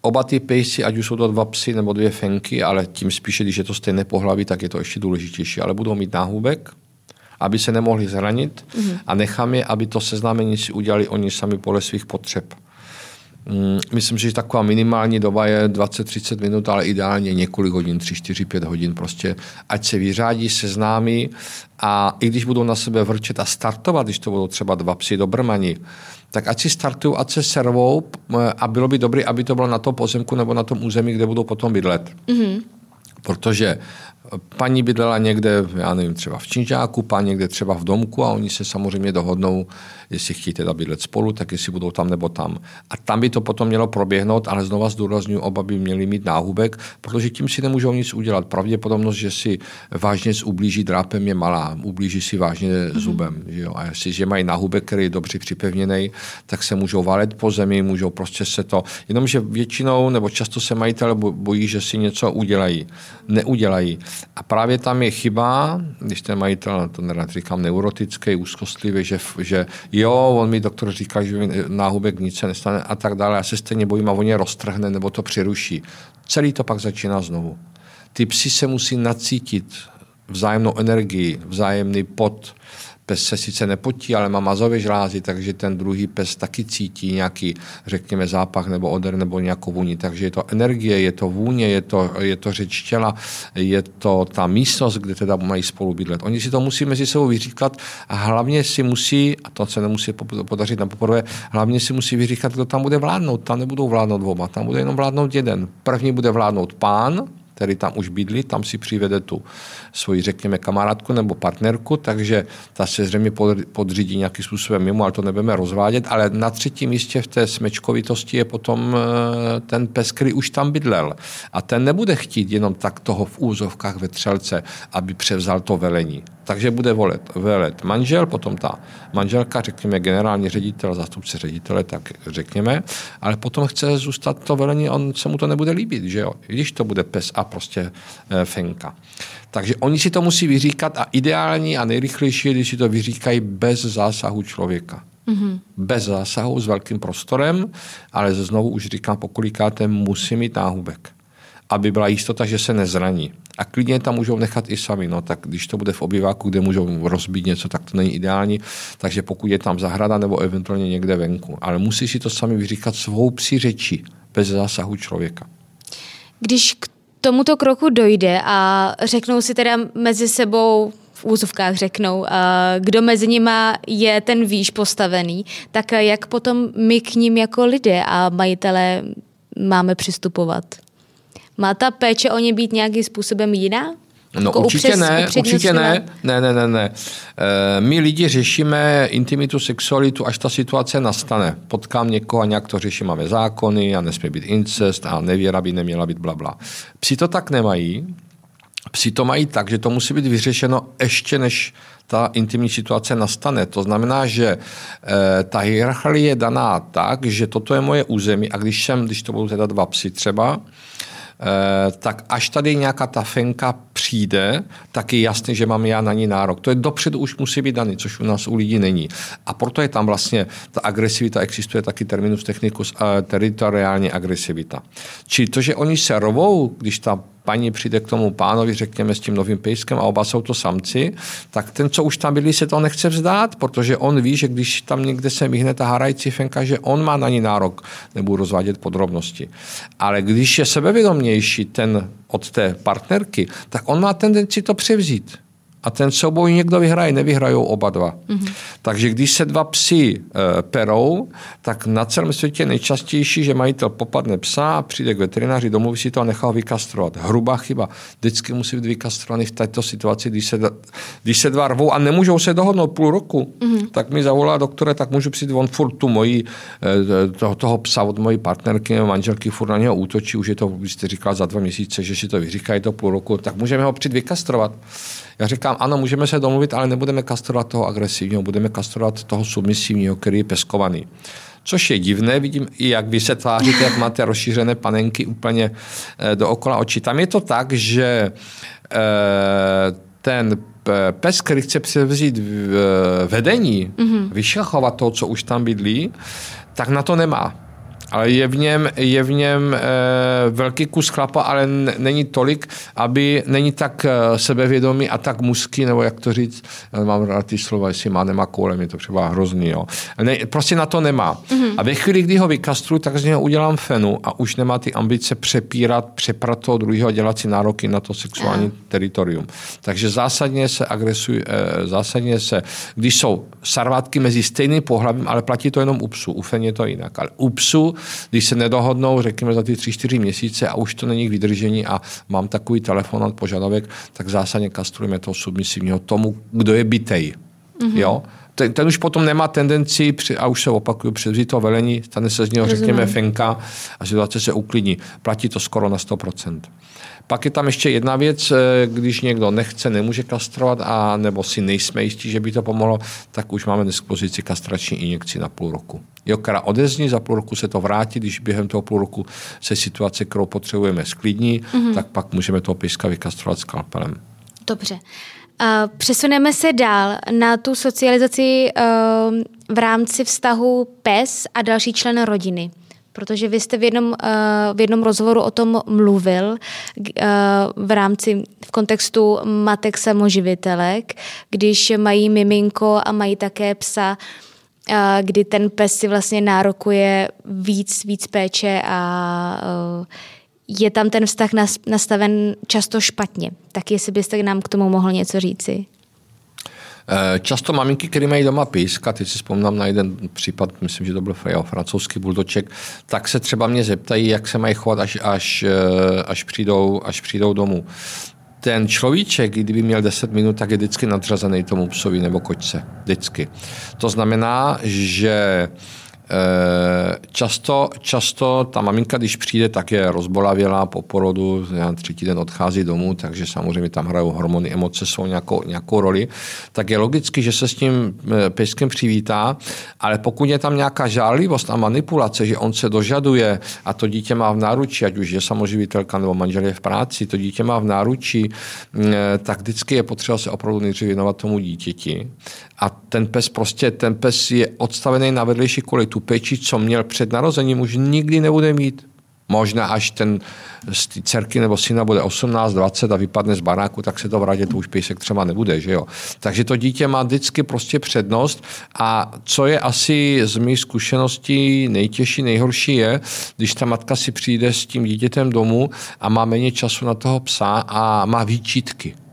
oba ty pejsi, ať už jsou to dva psy nebo dvě fenky, ale tím spíše, když je to stejné pohlaví, tak je to ještě důležitější, ale budou mít náhubek, aby se nemohli zranit mm-hmm. a nechám je, aby to seznámení si udělali oni sami podle svých potřeb. Mm, myslím, že taková minimální doba je 20-30 minut, ale ideálně několik hodin, 3, 4, 5 hodin. Prostě ať se vyřádí, seznámí a i když budou na sebe vrčet a startovat, když to budou třeba dva psy do brmani, tak ať si startují, ať se servou a bylo by dobré, aby to bylo na tom pozemku nebo na tom území, kde budou potom bydlet. Mm-hmm. Protože paní bydlela někde, já nevím, třeba v Činžáku, pán někde třeba v domku a oni se samozřejmě dohodnou, jestli chtějí teda bydlet spolu, tak jestli budou tam nebo tam. A tam by to potom mělo proběhnout, ale znova zdůraznuju, oba by měli mít náhubek, protože tím si nemůžou nic udělat. Pravděpodobnost, že si vážně ublíží drápem je malá, ublíží si vážně mm-hmm. zubem. Že jo? A jestliže mají náhubek, který je dobře připevněný, tak se můžou válet po zemi, můžou prostě se to, jenomže většinou nebo často se majitele bojí, že si něco udělají. Neudělají. A právě tam je chyba, když ten majitel, to nerad říkám, neurotický, úzkostlivý, že, že jo, on mi doktor říká, že náhubek nic se nestane a tak dále, já se stejně bojím a on je roztrhne nebo to přeruší. Celý to pak začíná znovu. Ty psi se musí nacítit vzájemnou energii, vzájemný pot, Pes se sice nepotí, ale má mazové žlázy, takže ten druhý pes taky cítí nějaký, řekněme, zápach nebo odr nebo nějakou vůni. Takže je to energie, je to vůně, je to, je to řeč těla, je to ta místnost, kde teda mají spolu bydlet. Oni si to musí mezi sebou vyříkat a hlavně si musí, a to se nemusí podařit na poprvé, hlavně si musí vyříkat, kdo tam bude vládnout. Tam nebudou vládnout dvoma, tam bude jenom vládnout jeden. První bude vládnout pán, který tam už bydlí, tam si přivede tu svoji, řekněme, kamarádku nebo partnerku, takže ta se zřejmě podřídí nějakým způsobem mimo, ale to nebudeme rozvádět. Ale na třetím místě v té smečkovitosti je potom eh, ten pes, který už tam bydlel. A ten nebude chtít jenom tak toho v úzovkách ve třelce, aby převzal to velení. Takže bude volet, velet manžel, potom ta manželka, řekněme generální ředitel, zástupce ředitele, tak řekněme, ale potom chce zůstat to velení, on se mu to nebude líbit, že jo, když to bude pes a prostě e, fenka. Takže oni si to musí vyříkat a ideální a nejrychlejší je, když si to vyříkají bez zásahu člověka. Mm-hmm. Bez zásahu s velkým prostorem, ale znovu už říkám, pokolikáte musí mít náhubek aby byla jistota, že se nezraní. A klidně tam můžou nechat i sami. No, tak když to bude v obyváku, kde můžou rozbít něco, tak to není ideální. Takže pokud je tam zahrada nebo eventuálně někde venku. Ale musí si to sami vyříkat svou psi řeči, bez zásahu člověka. Když k tomuto kroku dojde a řeknou si teda mezi sebou v úzovkách řeknou, kdo mezi nima je ten výš postavený, tak jak potom my k ním jako lidé a majitelé máme přistupovat? Má ta péče o ně být nějakým způsobem jiná? No jako určitě upřes, ne, určitě ne, ne, ne, ne, ne. E, my lidi řešíme intimitu, sexualitu, až ta situace nastane. Potkám někoho a nějak to řeším, máme zákony a nesmí být incest a nevěra by neměla být blabla. Psi to tak nemají, psi to mají tak, že to musí být vyřešeno ještě než ta intimní situace nastane. To znamená, že e, ta hierarchie je daná tak, že toto je moje území a když jsem, když to budou teda dva psy třeba, Eh, tak až tady nějaká ta fenka přijde, tak je jasný, že mám já na ní nárok. To je dopředu už musí být daný, což u nás u lidí není. A proto je tam vlastně ta agresivita, existuje taky terminus technicus uh, teritoriální agresivita. Čili to, že oni se rovou, když ta paní přijde k tomu pánovi, řekněme, s tím novým pejskem a oba jsou to samci, tak ten, co už tam byli, se to nechce vzdát, protože on ví, že když tam někde se myhne ta harající fenka, že on má na ní nárok, nebudu rozvádět podrobnosti. Ale když je sebevědomější ten od té partnerky, tak on má tendenci to převzít a ten souboj někdo vyhraje, nevyhrajou oba dva. Mm-hmm. Takže když se dva psi e, perou, tak na celém světě je nejčastější, že majitel popadne psa přijde k veterináři, domluví si to a nechá vykastrovat. Hrubá chyba. Vždycky musí být vykastrovaný v této situaci, když se, když se dva rvou a nemůžou se dohodnout půl roku, mm-hmm. tak mi zavolá doktore, tak můžu přijít on furt tu moji, e, toho, toho psa od mojí partnerky nebo manželky furt na něho útočí, už je to, vy jste říkal, za dva měsíce, že si to vyříkají to půl roku, tak můžeme ho přijít vykastrovat. Já říkám, ano, můžeme se domluvit, ale nebudeme kastrovat toho agresivního, budeme kastrovat toho submisivního, který je peskovaný. Což je divné, vidím i jak vy se tváříte, jak máte rozšířené panenky úplně eh, dookola očí. Tam je to tak, že eh, ten pes, který chce převzít vedení, mm-hmm. vyšachovat to, co už tam bydlí, tak na to nemá ale je v něm, je v něm e, velký kus chlapa, ale není tolik, aby není tak e, sebevědomý a tak mužský, nebo jak to říct, já mám rád ty slova, jestli má, nemá koule, je to třeba hrozný, jo. Ne, prostě na to nemá. Mm-hmm. A ve chvíli, kdy ho vykastruju, tak z něho udělám fenu a už nemá ty ambice přepírat, přeprat toho druhého, dělat si nároky na to sexuální mm. teritorium. Takže zásadně se agresují, e, zásadně se, když jsou sarvátky mezi stejným pohlavím, ale platí to jenom u psů, u fen je to jinak, ale u psů když se nedohodnou, řekněme za ty tři, čtyři měsíce a už to není k vydržení a mám takový telefonát, požadavek, tak zásadně kastrujeme toho submisivního tomu, kdo je bytej. Mm-hmm. Jo? Ten, ten už potom nemá tendenci, a už se opakuju, převzít to velení, stane se z něho, Rozumím. řekněme, fenka a situace se uklidní. Platí to skoro na 100%. Pak je tam ještě jedna věc, eh, když někdo nechce, nemůže kastrovat a nebo si nejsme jistí, že by to pomohlo, tak už máme dispozici kastrační injekci na půl roku. Jo, která odezní, za půl roku se to vrátí, když během toho půl roku se situace, kterou potřebujeme, sklidní, mm-hmm. tak pak můžeme toho pejska vykastrovat skalpelem. Dobře. Uh, přesuneme se dál na tu socializaci uh, v rámci vztahu pes a další člen rodiny protože vy jste v jednom, uh, v jednom rozhovoru o tom mluvil uh, v rámci, v kontextu matek samoživitelek, když mají miminko a mají také psa, uh, kdy ten pes si vlastně nárokuje víc, víc péče a je tam ten vztah nastaven často špatně. Tak jestli byste nám k tomu mohl něco říci. Eh, často maminky, které mají doma píska, teď si vzpomínám na jeden případ, myslím, že to byl jo, francouzský buldoček, tak se třeba mě zeptají, jak se mají chovat, až, až, eh, až, přijdou, až přijdou domů. Ten človíček, kdyby měl 10 minut, tak je vždycky nadřazený tomu psovi nebo kočce. Vždycky. To znamená, že často, často ta maminka, když přijde, tak je rozbolavělá po porodu, třetí den odchází domů, takže samozřejmě tam hrajou hormony, emoce jsou nějakou, nějakou roli. Tak je logicky, že se s tím eh, pejskem přivítá, ale pokud je tam nějaká žárlivost a manipulace, že on se dožaduje a to dítě má v náručí, ať už je samoživitelka nebo manžel je v práci, to dítě má v náručí, eh, tak vždycky je potřeba se opravdu nejdřív věnovat tomu dítěti. A ten pes prostě, ten pes je odstavený na vedlejší kolej tu péči, co měl před narozením, už nikdy nebude mít. Možná až ten z té dcerky nebo syna bude 18, 20 a vypadne z baráku, tak se to vrátí, to už pejsek třeba nebude, že jo. Takže to dítě má vždycky prostě přednost a co je asi z mých zkušeností nejtěžší, nejhorší je, když ta matka si přijde s tím dítětem domů a má méně času na toho psa a má výčitky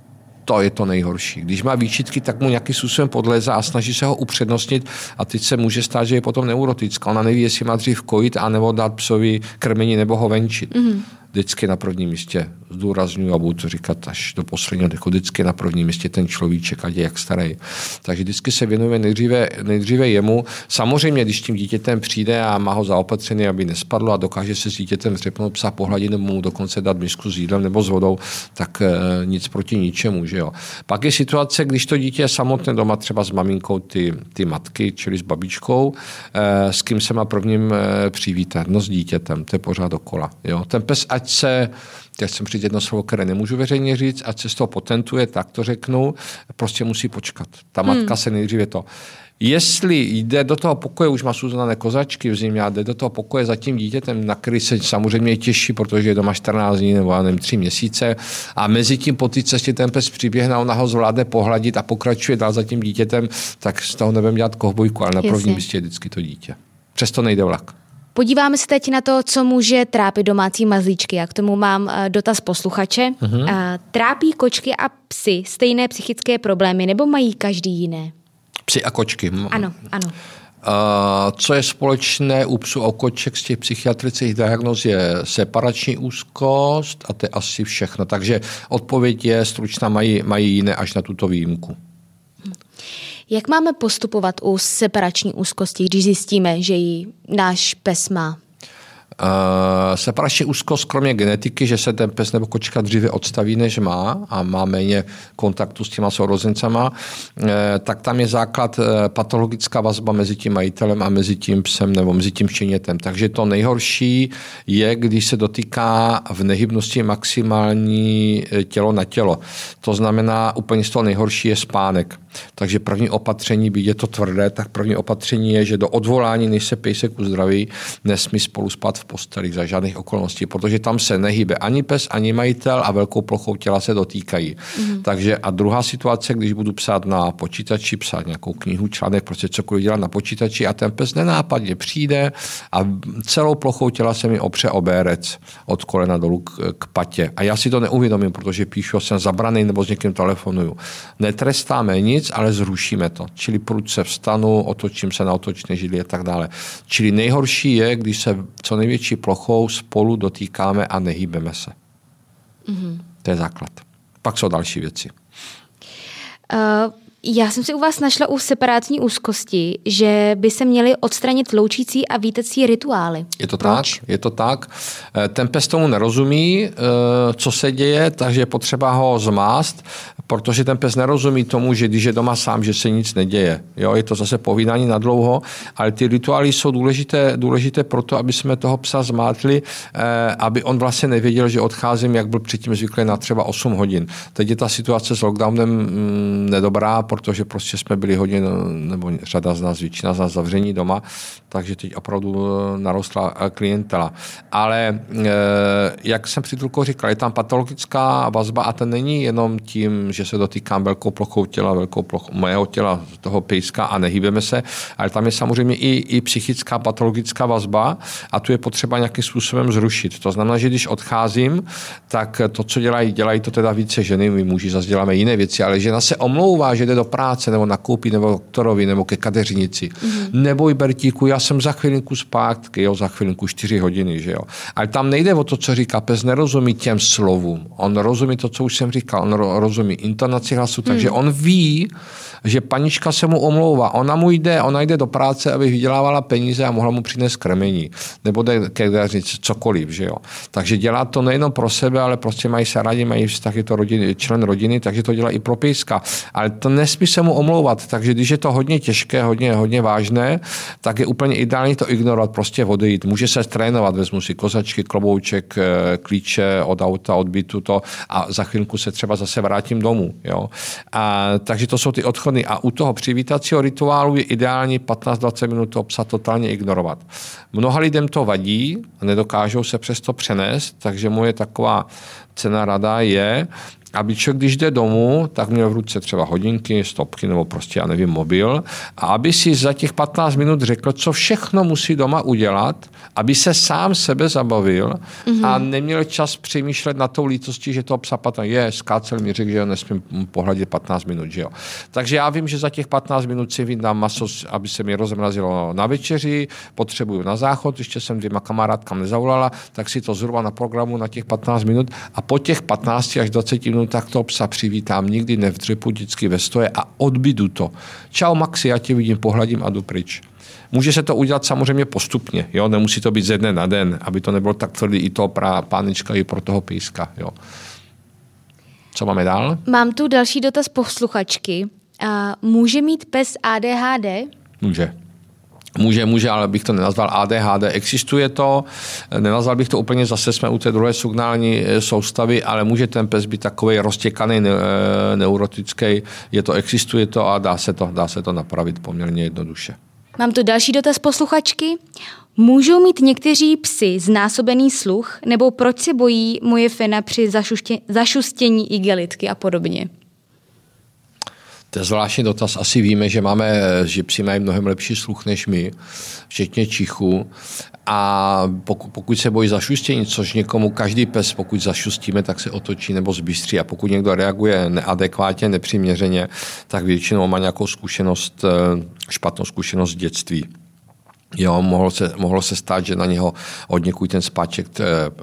to je to nejhorší. Když má výčitky, tak mu nějakým způsobem podleze a snaží se ho upřednostnit a teď se může stát, že je potom neurotická. Ona neví, jestli má dřív kojit a nebo dát psovi krmení nebo ho venčit. Mm-hmm. Vždycky na prvním místě. Zdůraznuju a budu to říkat až do posledního dechu. Vždycky na prvním místě ten človíček, ať je jak starý. Takže vždycky se věnuje nejdříve, nejdříve jemu. Samozřejmě, když tím dítětem přijde a má ho zaopatřený, aby nespadlo a dokáže se s dítětem zřepnout psa pohladit nebo mu dokonce dát misku s jídlem nebo s vodou, tak e, nic proti ničemu. Že jo. Pak je situace, když to dítě je samotné doma, třeba s maminkou ty, ty matky, čili s babičkou, e, s kým se má prvním e, přivítat, no s dítětem, to je pořád dokola. Jo. Ten pes, ať se teď jsem přijít jedno slovo, které nemůžu veřejně říct, ať se z toho potentuje, tak to řeknu, prostě musí počkat. Ta matka hmm. se nejdříve to. Jestli jde do toho pokoje, už má Suzané kozačky v zimě, a jde do toho pokoje za tím dítětem, na který se samozřejmě těší, protože je doma 14 dní nebo nevím, 3 měsíce a mezi tím po té cestě ten pes přiběhne, ona ho zvládne pohladit a pokračuje dál za tím dítětem, tak z toho nebudeme dělat kohbojku, ale na prvním místě je vždycky to dítě. Přesto nejde vlak. Podíváme se teď na to, co může trápit domácí mazlíčky. Já k tomu mám eh, dotaz posluchače. Uh-huh. Trápí kočky a psy stejné psychické problémy nebo mají každý jiné? Psy a kočky. Ano, ano. Uh, co je společné u psů a koček z těch psychiatrických diagnóz je separační úzkost a to je asi všechno. Takže odpověď je stručná, mají, mají jiné až na tuto výjimku. Jak máme postupovat u separační úzkosti, když zjistíme, že ji náš pes má? Uh, separační úzkost, kromě genetiky, že se ten pes nebo kočka dříve odstaví, než má a má méně kontaktu s těma sourozencama, uh, tak tam je základ uh, patologická vazba mezi tím majitelem a mezi tím psem nebo mezi tím štěnětem. Takže to nejhorší je, když se dotýká v nehybnosti maximální tělo na tělo. To znamená, úplně z toho nejhorší je spánek. Takže první opatření, byť je to tvrdé, tak první opatření je, že do odvolání, než se pejsek uzdraví, nesmí spolu spát v posteli za žádných okolností, protože tam se nehybe ani pes, ani majitel a velkou plochou těla se dotýkají. Mm. Takže a druhá situace, když budu psát na počítači, psát nějakou knihu, článek, prostě cokoliv dělat na počítači a ten pes nenápadně přijde a celou plochou těla se mi opře obérec od kolena dolů k, k patě. A já si to neuvědomím, protože píšu, jsem zabraný nebo s někým telefonuju. Netrestáme nic, ale zrušíme to. Čili prudce vstanu, otočím se na otočné židli a tak dále. Čili nejhorší je, když se co největší největší plochou spolu dotýkáme a nehýbeme se. Mm-hmm. To je základ. Pak jsou další věci. Uh, já jsem si u vás našla u separátní úzkosti, že by se měly odstranit loučící a vítecí rituály. Je to Proč? tak, je to tak. Eh, ten pes tomu nerozumí, eh, co se děje, takže je potřeba ho zmást, protože ten pes nerozumí tomu, že když je doma sám, že se nic neděje. Jo, je to zase povídání na dlouho, ale ty rituály jsou důležité, důležité proto, aby jsme toho psa zmátli, eh, aby on vlastně nevěděl, že odcházím, jak byl předtím zvyklý na třeba 8 hodin. Teď je ta situace s lockdownem mm, nedobrá, protože prostě jsme byli hodně, nebo řada z nás, většina z nás zavření doma, takže teď opravdu eh, narostla eh, klientela. Ale eh, jak jsem při říkal, je tam patologická vazba a to není jenom tím, že se dotýkám velkou plochou těla, velkou plochou mého těla, toho pejska a nehýbeme se, ale tam je samozřejmě i, i psychická patologická vazba a tu je potřeba nějakým způsobem zrušit. To znamená, že když odcházím, tak to, co dělají, dělají to teda více ženy, my muži zase děláme jiné věci, ale žena se omlouvá, že jde do do práce, nebo nakoupit, nebo doktorovi, nebo ke kadeřnici. Mm-hmm. Neboj, Bertíku, já jsem za chvilinku zpátky, jo, za chvilinku 4 hodiny, že jo. Ale tam nejde o to, co říká pes, nerozumí těm slovům. On rozumí to, co už jsem říkal, on rozumí intonaci hlasu, mm. takže on ví, že panička se mu omlouvá. Ona mu jde, ona jde do práce, aby vydělávala peníze a mohla mu přinést krmení. Nebo jde ke kadeřnici, cokoliv, že jo. Takže dělá to nejenom pro sebe, ale prostě mají se rádi, mají vztah, je to rodiny, člen rodiny, takže to dělá i pro pejska. Ale to nes nesmí se mu omlouvat, takže když je to hodně těžké, hodně, hodně vážné, tak je úplně ideální to ignorovat, prostě odejít. Může se trénovat, vezmu si kozačky, klobouček, eh, klíče od auta, od bytu to a za chvilku se třeba zase vrátím domů. Jo? A, takže to jsou ty odchody. A u toho přivítacího rituálu je ideální 15-20 minut toho psa totálně ignorovat. Mnoha lidem to vadí, nedokážou se přesto přenést, takže moje taková cena rada je, aby člověk, když jde domů, tak měl v ruce třeba hodinky, stopky nebo prostě, já nevím, mobil a aby si za těch 15 minut řekl, co všechno musí doma udělat, aby se sám sebe zabavil mm-hmm. a neměl čas přemýšlet na tou lítostí, že to psa patná je, skácel mi řekl, že ho nesmím pohladit 15 minut, že jo. Takže já vím, že za těch 15 minut si vydám maso, aby se mi rozmrazilo na večeři, potřebuju na záchod, ještě jsem dvěma kamarádkám nezavolala, tak si to zhruba na programu na těch 15 minut a po těch 15 až 20 minut tak toho psa přivítám, nikdy nevdřepu, vždycky ve stoje a odbydu to. Čau Maxi, já tě vidím, pohladím a jdu pryč. Může se to udělat samozřejmě postupně, jo? nemusí to být ze dne na den, aby to nebylo tak tvrdý i to pra pánečka, i pro toho píska. Jo? Co máme dál? Mám tu další dotaz posluchačky. může mít pes ADHD? Může. Může, může, ale bych to nenazval ADHD. Existuje to, nenazval bych to úplně, zase jsme u té druhé signální eh, soustavy, ale může ten pes být takový roztěkaný, eh, neurotický. Je to, existuje to a dá se to, dá se to napravit poměrně jednoduše. Mám tu další dotaz posluchačky. Můžou mít někteří psy znásobený sluch, nebo proč se bojí moje fena při zašustění igelitky a podobně? To je zvláštní dotaz. Asi víme, že máme, že psi mají mnohem lepší sluch než my, včetně čichu. A pokud, pokud se bojí zašustění, což někomu každý pes, pokud zašustíme, tak se otočí nebo zbystří. A pokud někdo reaguje neadekvátně, nepřiměřeně, tak většinou má nějakou zkušenost, eh, špatnou zkušenost z dětství. Jo, mohlo se, mohlo se stát, že na něho od někud ten spáček,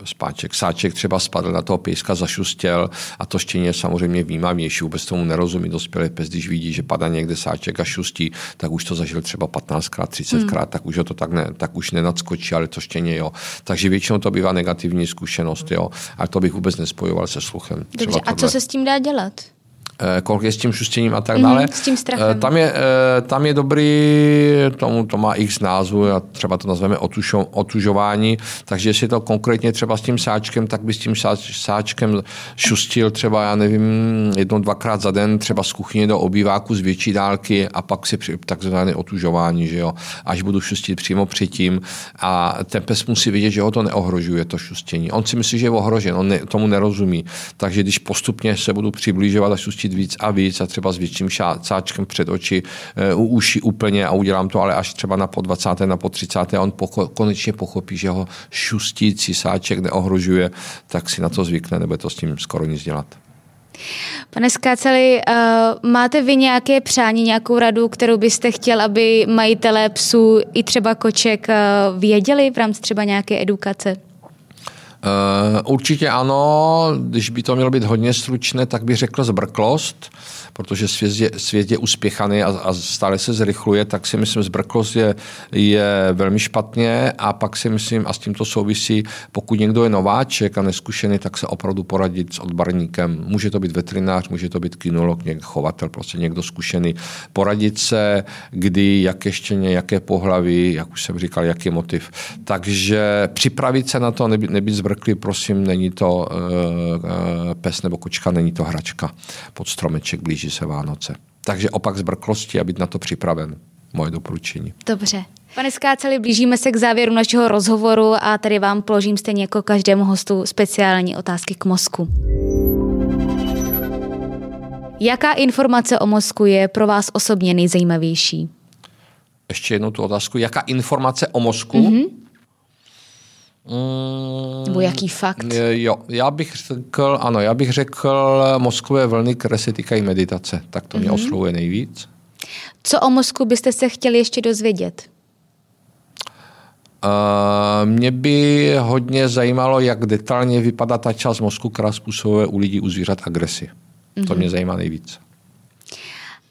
spáček, sáček třeba spadl na toho pejska, zašustěl a to štění je samozřejmě výmavnější, vůbec tomu nerozumí dospělý pes, když vidí, že padá někde sáček a šustí, tak už to zažil třeba 15krát, 30krát, hmm. tak už ho to tak, ne, tak už nenadskočí, ale to štěně jo. Takže většinou to bývá negativní zkušenost, jo, ale to bych vůbec nespojoval se sluchem. Dobře, a co se s tím dá dělat? Eh, kolik je s tím šustěním a tak dále. Mm, s tím strachem. Tam je, eh, tam je dobrý, tomu to má x názvu, a třeba to nazveme otužo, otužování, takže jestli to konkrétně třeba s tím sáčkem, tak by s tím sáčkem šustil třeba, já nevím, jednou, dvakrát za den, třeba z kuchyně do obýváku z větší dálky a pak si takzvané otužování, že jo, až budu šustit přímo předtím a ten pes musí vědět, že ho to neohrožuje, to šustění. On si myslí, že je ohrožen, on ne, tomu nerozumí. Takže když postupně se budu přiblížovat a šustit pustit víc a víc a třeba s větším sáčkem před oči, eh, u uši úplně a udělám to ale až třeba na po 20. na po 30. a on pocho- konečně pochopí, že ho šustící sáček neohrožuje, tak si na to zvykne, nebo to s tím skoro nic dělat. Pane Skáceli, uh, máte vy nějaké přání, nějakou radu, kterou byste chtěl, aby majitelé psů i třeba koček uh, věděli v rámci třeba nějaké edukace? Uh, určitě ano, když by to mělo být hodně stručné, tak bych řekl zbrklost, protože svět je, svět je uspěchaný a, a stále se zrychluje, tak si myslím, zbrklost je, je velmi špatně a pak si myslím, a s tím to souvisí, pokud někdo je nováček a neskušený, tak se opravdu poradit s odborníkem. Může to být veterinář, může to být kinolog, někdo chovatel, prostě někdo zkušený. Poradit se, kdy, jaké štěně, jaké pohlaví, jak už jsem říkal, jaký motiv. Takže připravit se na to, nebyt, nebyt zbrklý, prosím, není to uh, uh, pes nebo kočka, není to hračka pod stromeček blíž blíží se Vánoce. Takže opak zbrklosti a být na to připraven. Moje doporučení. Dobře. Pane Skáceli, blížíme se k závěru našeho rozhovoru a tady vám položím stejně jako každému hostu speciální otázky k mozku. Jaká informace o mozku je pro vás osobně nejzajímavější? Ještě jednou tu otázku. Jaká informace o mozku? Mm-hmm. Mm, Nebo jaký fakt? Jo, já bych řekl, ano, já bych řekl mozkové vlny, které se týkají meditace. Tak to mm-hmm. mě mhm. oslovuje nejvíc. Co o mozku byste se chtěli ještě dozvědět? Uh, mě by hodně zajímalo, jak detailně vypadá ta část mozku, která způsobuje u lidí, u zvířat agresi. Mm-hmm. To mhm. mě zajímá nejvíc.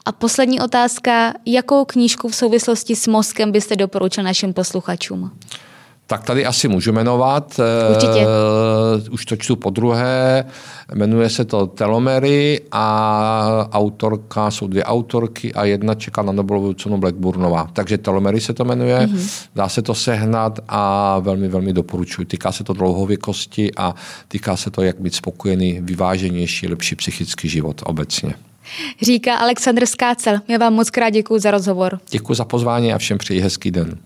A poslední otázka. Jakou knížku v souvislosti s mozkem byste doporučil našim posluchačům? Uh, tak tady asi můžu jmenovat. Určitě. Uh, už to čtu po druhé. Jmenuje se to Telomery a autorka, jsou dvě autorky a jedna čeká na Nobelovu cenu Blackburnová. Takže Telomery se to jmenuje, mm-hmm. dá se to sehnat a velmi, velmi doporučuji. Týká se to dlouhověkosti a týká se to, jak být spokojený, vyváženější, lepší psychický život obecně. Říká Aleksandr Skácel. Já vám moc krát děkuji za rozhovor. Děkuji za pozvání a všem přeji hezký den.